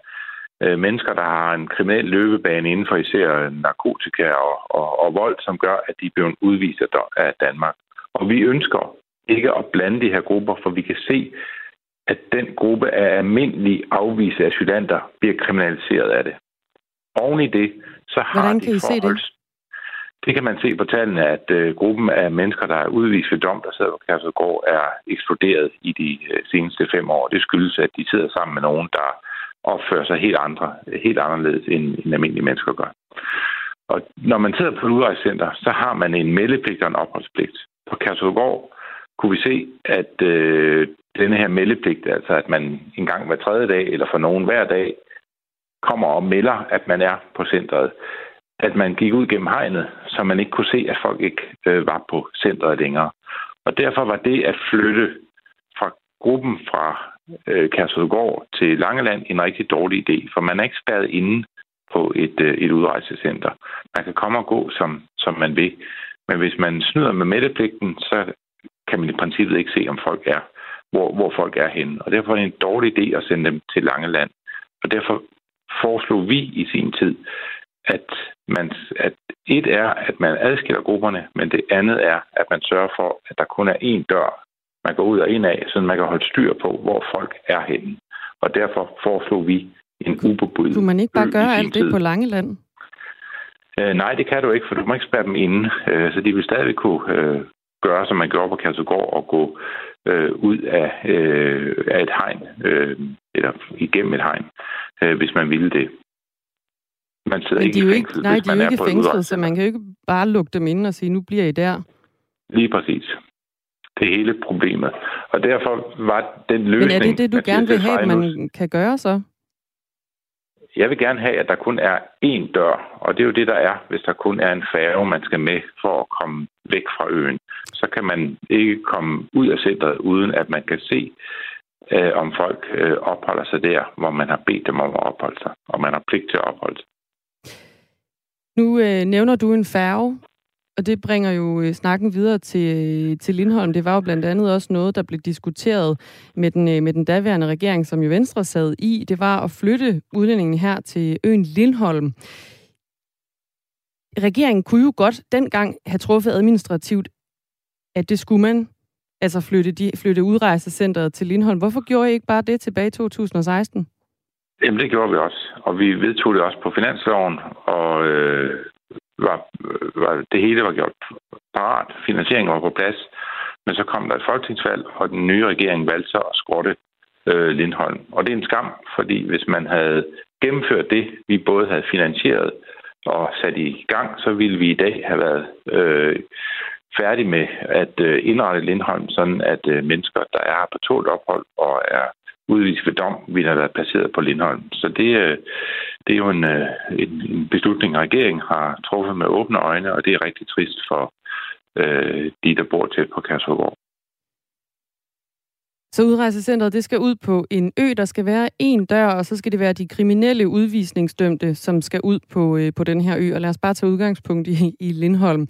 øh, mennesker, der har en kriminel løbebane inden for især narkotika og, og, og vold, som gør, at de er blevet udvist af Danmark. Og vi ønsker ikke at blande de her grupper, for vi kan se, at den gruppe af almindelige afviste asylanter bliver kriminaliseret af det. Oven i det, så har Hvordan kan de se det? Det kan man se på tallene, at uh, gruppen af mennesker, der er udvist ved dom, der sidder på Kærsødgård, er eksploderet i de uh, seneste fem år. Det skyldes, at de sidder sammen med nogen, der opfører sig helt, andre, helt anderledes, end, end almindelige mennesker gør. Og når man sidder på et udrejsecenter, så har man en meldepligt og en opholdspligt. På Kærsudgård kunne vi se, at øh, denne her meldepligt, altså at man en gang hver tredje dag, eller for nogen hver dag, kommer og melder, at man er på centret, at man gik ud gennem hegnet, så man ikke kunne se, at folk ikke øh, var på centret længere. Og derfor var det at flytte fra gruppen fra øh, Kærsødgård til Langeland en rigtig dårlig idé, for man er ikke spærret inde på et, øh, et udrejsecenter. Man kan komme og gå, som, som man vil. Men hvis man snyder med meldepligten, så kan man i princippet ikke se, om folk er, hvor, hvor folk er henne. Og derfor er det en dårlig idé at sende dem til Langeland. Og derfor foreslog vi i sin tid, at, man, at et er, at man adskiller grupperne, men det andet er, at man sørger for, at der kun er én dør, man går ud og ind af, så man kan holde styr på, hvor folk er henne. Og derfor foreslog vi en gruppebud. Kunne man ikke bare gøre alt det tid. på Langeland? Øh, nej, det kan du ikke, for du må ikke spærre dem inde. Øh, så de vil stadig kunne øh, gøre, som man gjorde på Kærsegård, og gå øh, ud af, øh, af et hegn, øh, eller igennem et hegn, øh, hvis man ville det. Man sidder Men de ikke i fængsel, ikke, nej, de er jo ikke fængslet, så man kan jo ikke bare lukke dem ind og sige, nu bliver I der. Lige præcis. Det hele problemet. Og derfor var den løsning... Men er det det, du gerne vil have, at man kan gøre så? Jeg vil gerne have, at der kun er én dør, og det er jo det, der er, hvis der kun er en færge, man skal med for at komme væk fra øen. Så kan man ikke komme ud af centret, uden at man kan se, øh, om folk øh, opholder sig der, hvor man har bedt dem om at opholde sig, og man har pligt til at opholde sig. Nu øh, nævner du en færge, og det bringer jo øh, snakken videre til, øh, til Lindholm. Det var jo blandt andet også noget, der blev diskuteret med den, øh, med den daværende regering, som jo Venstre sad i. Det var at flytte udlændingen her til øen Lindholm. Regeringen kunne jo godt dengang have truffet administrativt, at det skulle man, altså flytte, de, flytte udrejsecentret til Lindholm. Hvorfor gjorde I ikke bare det tilbage i 2016? Jamen, det gjorde vi også. Og vi vedtog det også på finansloven, og øh, var, var, det hele var gjort parat. Finansieringen var på plads. Men så kom der et folketingsvalg, og den nye regering valgte så at skrotte øh, Lindholm. Og det er en skam, fordi hvis man havde gennemført det, vi både havde finansieret og sat i gang, så ville vi i dag have været øh, færdige med at øh, indrette Lindholm, sådan at øh, mennesker, der er på tålt ophold og er udvist ved dom, ville have været placeret på Lindholm. Så det, øh, det er jo en, øh, en, en beslutning, regeringen har truffet med åbne øjne, og det er rigtig trist for øh, de, der bor tæt på Kærshovedgård. Så udrejsecentret, det skal ud på en ø, der skal være en dør, og så skal det være de kriminelle udvisningsdømte, som skal ud på, øh, på den her ø. Og lad os bare tage udgangspunkt i, i Lindholm.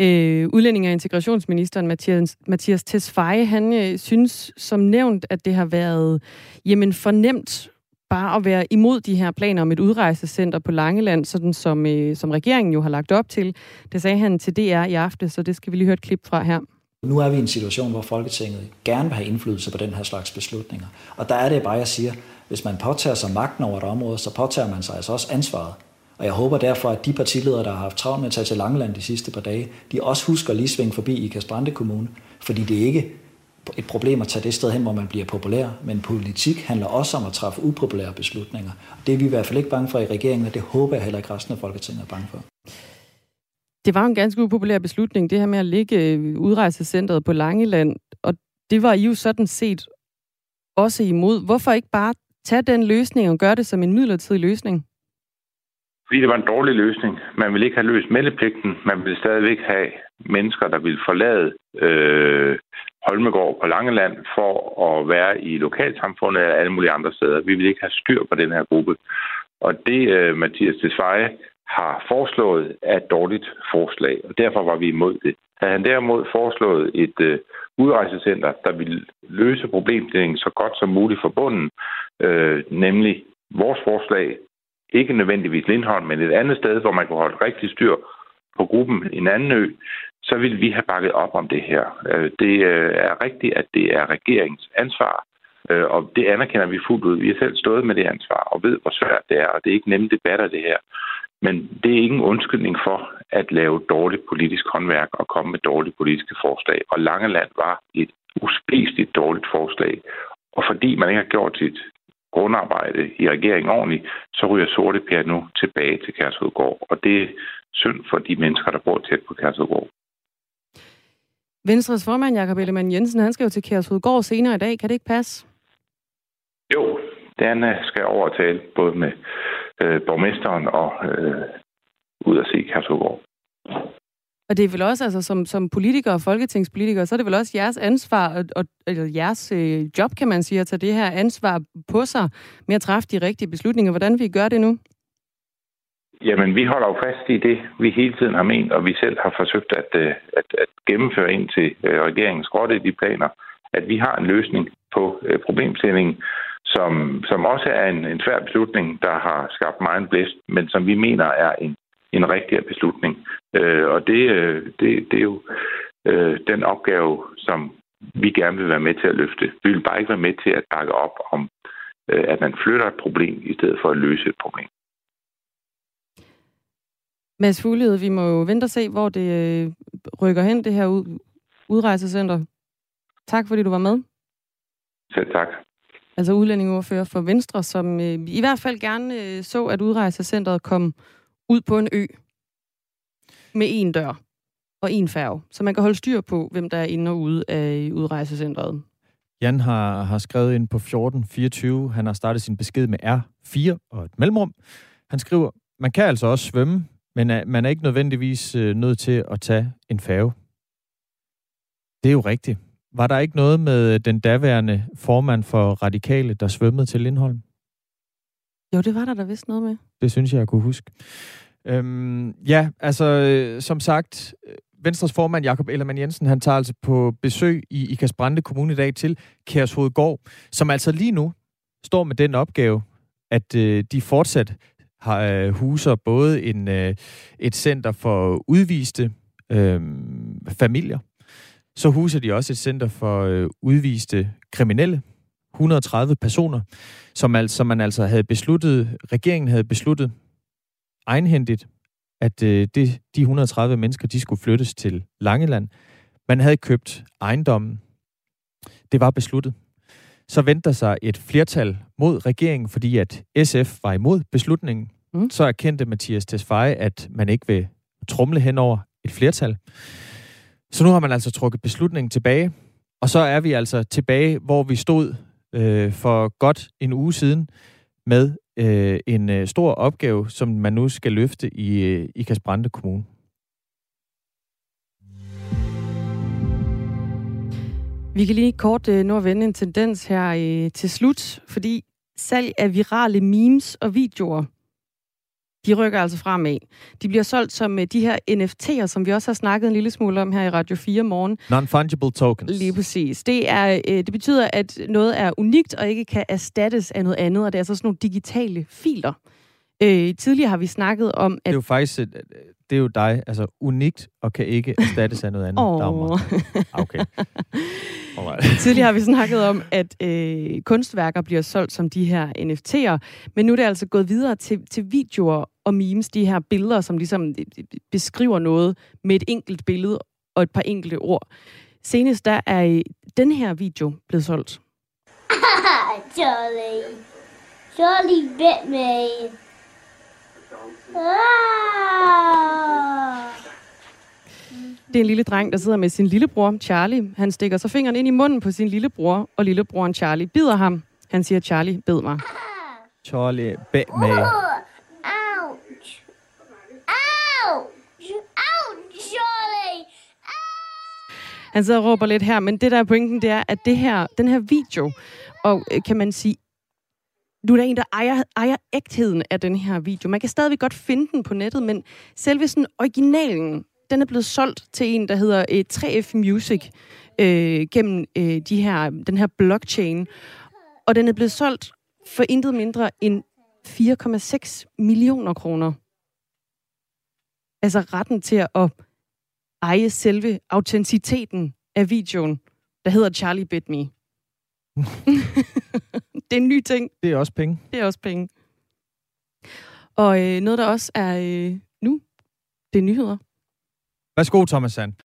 Øh, udlænding- og integrationsministeren Mathias, Mathias Tesfaye, han øh, synes som nævnt, at det har været jamen, fornemt bare at være imod de her planer om et udrejsecenter på Langeland, sådan som, øh, som regeringen jo har lagt op til. Det sagde han til DR i aften, så det skal vi lige høre et klip fra her. Nu er vi i en situation, hvor Folketinget gerne vil have indflydelse på den her slags beslutninger. Og der er det bare, jeg siger, hvis man påtager sig magten over et område, så påtager man sig altså også ansvaret. Og jeg håber derfor, at de partiledere, der har haft travlt med at tage til Langeland de sidste par dage, de også husker lige svinge forbi i Kastrande Kommune. Fordi det er ikke et problem at tage det sted hen, hvor man bliver populær, men politik handler også om at træffe upopulære beslutninger. Det er vi i hvert fald ikke bange for i regeringen, og det håber jeg heller ikke resten af Folketinget er bange for. Det var en ganske upopulær beslutning, det her med at ligge øh, udrejsecentret på Langeland, og det var I jo sådan set også imod. Hvorfor ikke bare tage den løsning og gøre det som en midlertidig løsning? Fordi det var en dårlig løsning. Man ville ikke have løst meldepligten. Man ville stadigvæk have mennesker, der ville forlade øh, Holmegård på Langeland for at være i lokalsamfundet eller alle mulige andre steder. Vi vil ikke have styr på den her gruppe. Og det, øh, Mathias Desveje har foreslået, er et dårligt forslag, og derfor var vi imod det. Havde han derimod foreslået et øh, udrejsecenter, der ville løse problemstillingen så godt som muligt for bunden, øh, nemlig vores forslag, ikke nødvendigvis Lindholm, men et andet sted, hvor man kunne holde rigtig styr på gruppen, en anden ø, så ville vi have bakket op om det her. Øh, det øh, er rigtigt, at det er regeringens ansvar, øh, og det anerkender vi fuldt ud. Vi har selv stået med det ansvar og ved, hvor svært det er, og det er ikke nemme debatter, det her. Men det er ingen undskyldning for at lave dårligt politisk håndværk og komme med dårlige politiske forslag. Og Langeland var et uspiseligt dårligt forslag. Og fordi man ikke har gjort sit grundarbejde i regeringen ordentligt, så ryger Sorte Per nu tilbage til Kærshovedgård. Og det er synd for de mennesker, der bor tæt på Kærshovedgård. Venstres formand, Jakob Ellemann Jensen, han skal jo til Kærshovedgård senere i dag. Kan det ikke passe? Jo, den skal over tale både med øh, borgmesteren og øh, ud at se Kærshovedgård. Og det er vel også, altså som, som politikere og folketingspolitikere, så er det vel også jeres ansvar, og, og, eller jeres øh, job, kan man sige, at tage det her ansvar på sig med at træffe de rigtige beslutninger. Hvordan vi gør det nu? Jamen, vi holder jo fast i det, vi hele tiden har ment, og vi selv har forsøgt at, øh, at, at gennemføre ind til øh, regeringens i de planer, at vi har en løsning på øh, problemstillingen, som, som også er en, en svær beslutning, der har skabt meget blæst, men som vi mener er en, en rigtig beslutning. Og det, det, det er jo den opgave, som vi gerne vil være med til at løfte. Vi vil bare ikke være med til at bakke op om, at man flytter et problem, i stedet for at løse et problem. Mads Fuglede, vi må jo vente og se, hvor det øh, rykker hen, det her udrejsecenter. Tak, fordi du var med. Selv tak. Altså udlændingeordfører for Venstre, som øh, i hvert fald gerne øh, så, at udrejsecentret kom ud på en ø med en dør og en færge, så man kan holde styr på, hvem der er inde og ude af udrejsecentret. Jan har, har skrevet ind på 1424. Han har startet sin besked med R4 og et mellemrum. Han skriver, man kan altså også svømme, men er, man er ikke nødvendigvis øh, nødt til at tage en færge. Det er jo rigtigt. Var der ikke noget med den daværende formand for Radikale, der svømmede til Lindholm? Jo, det var der da vist noget med. Det synes jeg, jeg kunne huske. Øhm, ja, altså, øh, som sagt, Venstres formand Jakob Ellermann Jensen, han tager altså på besøg i Ikas Brande Kommune i dag til Kærshovedgård, som altså lige nu står med den opgave, at øh, de fortsat har, øh, huser både en, øh, et center for udviste øh, familier, så huser de også et center for øh, udviste kriminelle, 130 personer, som altså man altså havde besluttet, regeringen havde besluttet egenhændigt, at øh, det, de 130 mennesker, de skulle flyttes til Langeland. Man havde købt ejendommen. Det var besluttet så venter sig et flertal mod regeringen, fordi at SF var imod beslutningen. Mm. Så erkendte Mathias Tesfaye, at man ikke vil trumle hen over et flertal. Så nu har man altså trukket beslutningen tilbage, og så er vi altså tilbage, hvor vi stod øh, for godt en uge siden med øh, en øh, stor opgave, som man nu skal løfte i, øh, i Kasbrande Kommune. Vi kan lige kort øh, nå at vende en tendens her øh, til slut, fordi salg af virale memes og videoer, de rykker altså fremad. De bliver solgt som øh, de her NFT'er, som vi også har snakket en lille smule om her i Radio 4 morgen. Non-fungible tokens. Lige præcis. Det, er, øh, det betyder, at noget er unikt og ikke kan erstattes af noget andet, og det er altså sådan nogle digitale filer. Øh, tidligere har vi snakket om, at... Det er jo faktisk det er jo dig, altså unikt, og kan ikke erstattes af noget andet. Oh. Okay. Alright. Tidligere har vi snakket om, at øh, kunstværker bliver solgt som de her NFT'er, men nu er det altså gået videre til, til videoer og memes, de her billeder, som ligesom øh, beskriver noget med et enkelt billede og et par enkelte ord. Senest der er den her video blevet solgt. Charlie. Charlie bit me. Det er en lille dreng, der sidder med sin lillebror, Charlie. Han stikker så fingeren ind i munden på sin lillebror, og lillebroren Charlie bider ham. Han siger, Charlie, bed mig. Charlie, bed mig. Ouch. Ouch. Ouch, Charlie. Han sidder og råber lidt her, men det der er pointen, det er, at det her, den her video, og øh, kan man sige, du er der en, der ejer, ejer ægtheden af den her video. Man kan stadigvæk godt finde den på nettet, men selve sådan originalen, den er blevet solgt til en, der hedder øh, 3F Music, øh, gennem øh, de her, den her blockchain. Og den er blevet solgt for intet mindre end 4,6 millioner kroner. Altså retten til at eje selve autenticiteten af videoen, der hedder Charlie Bit Me. det er en ny ting. Det er også penge. Det er også penge. Og øh, noget, der også er øh, nu, det er nyheder. Værsgo, Thomas Sand.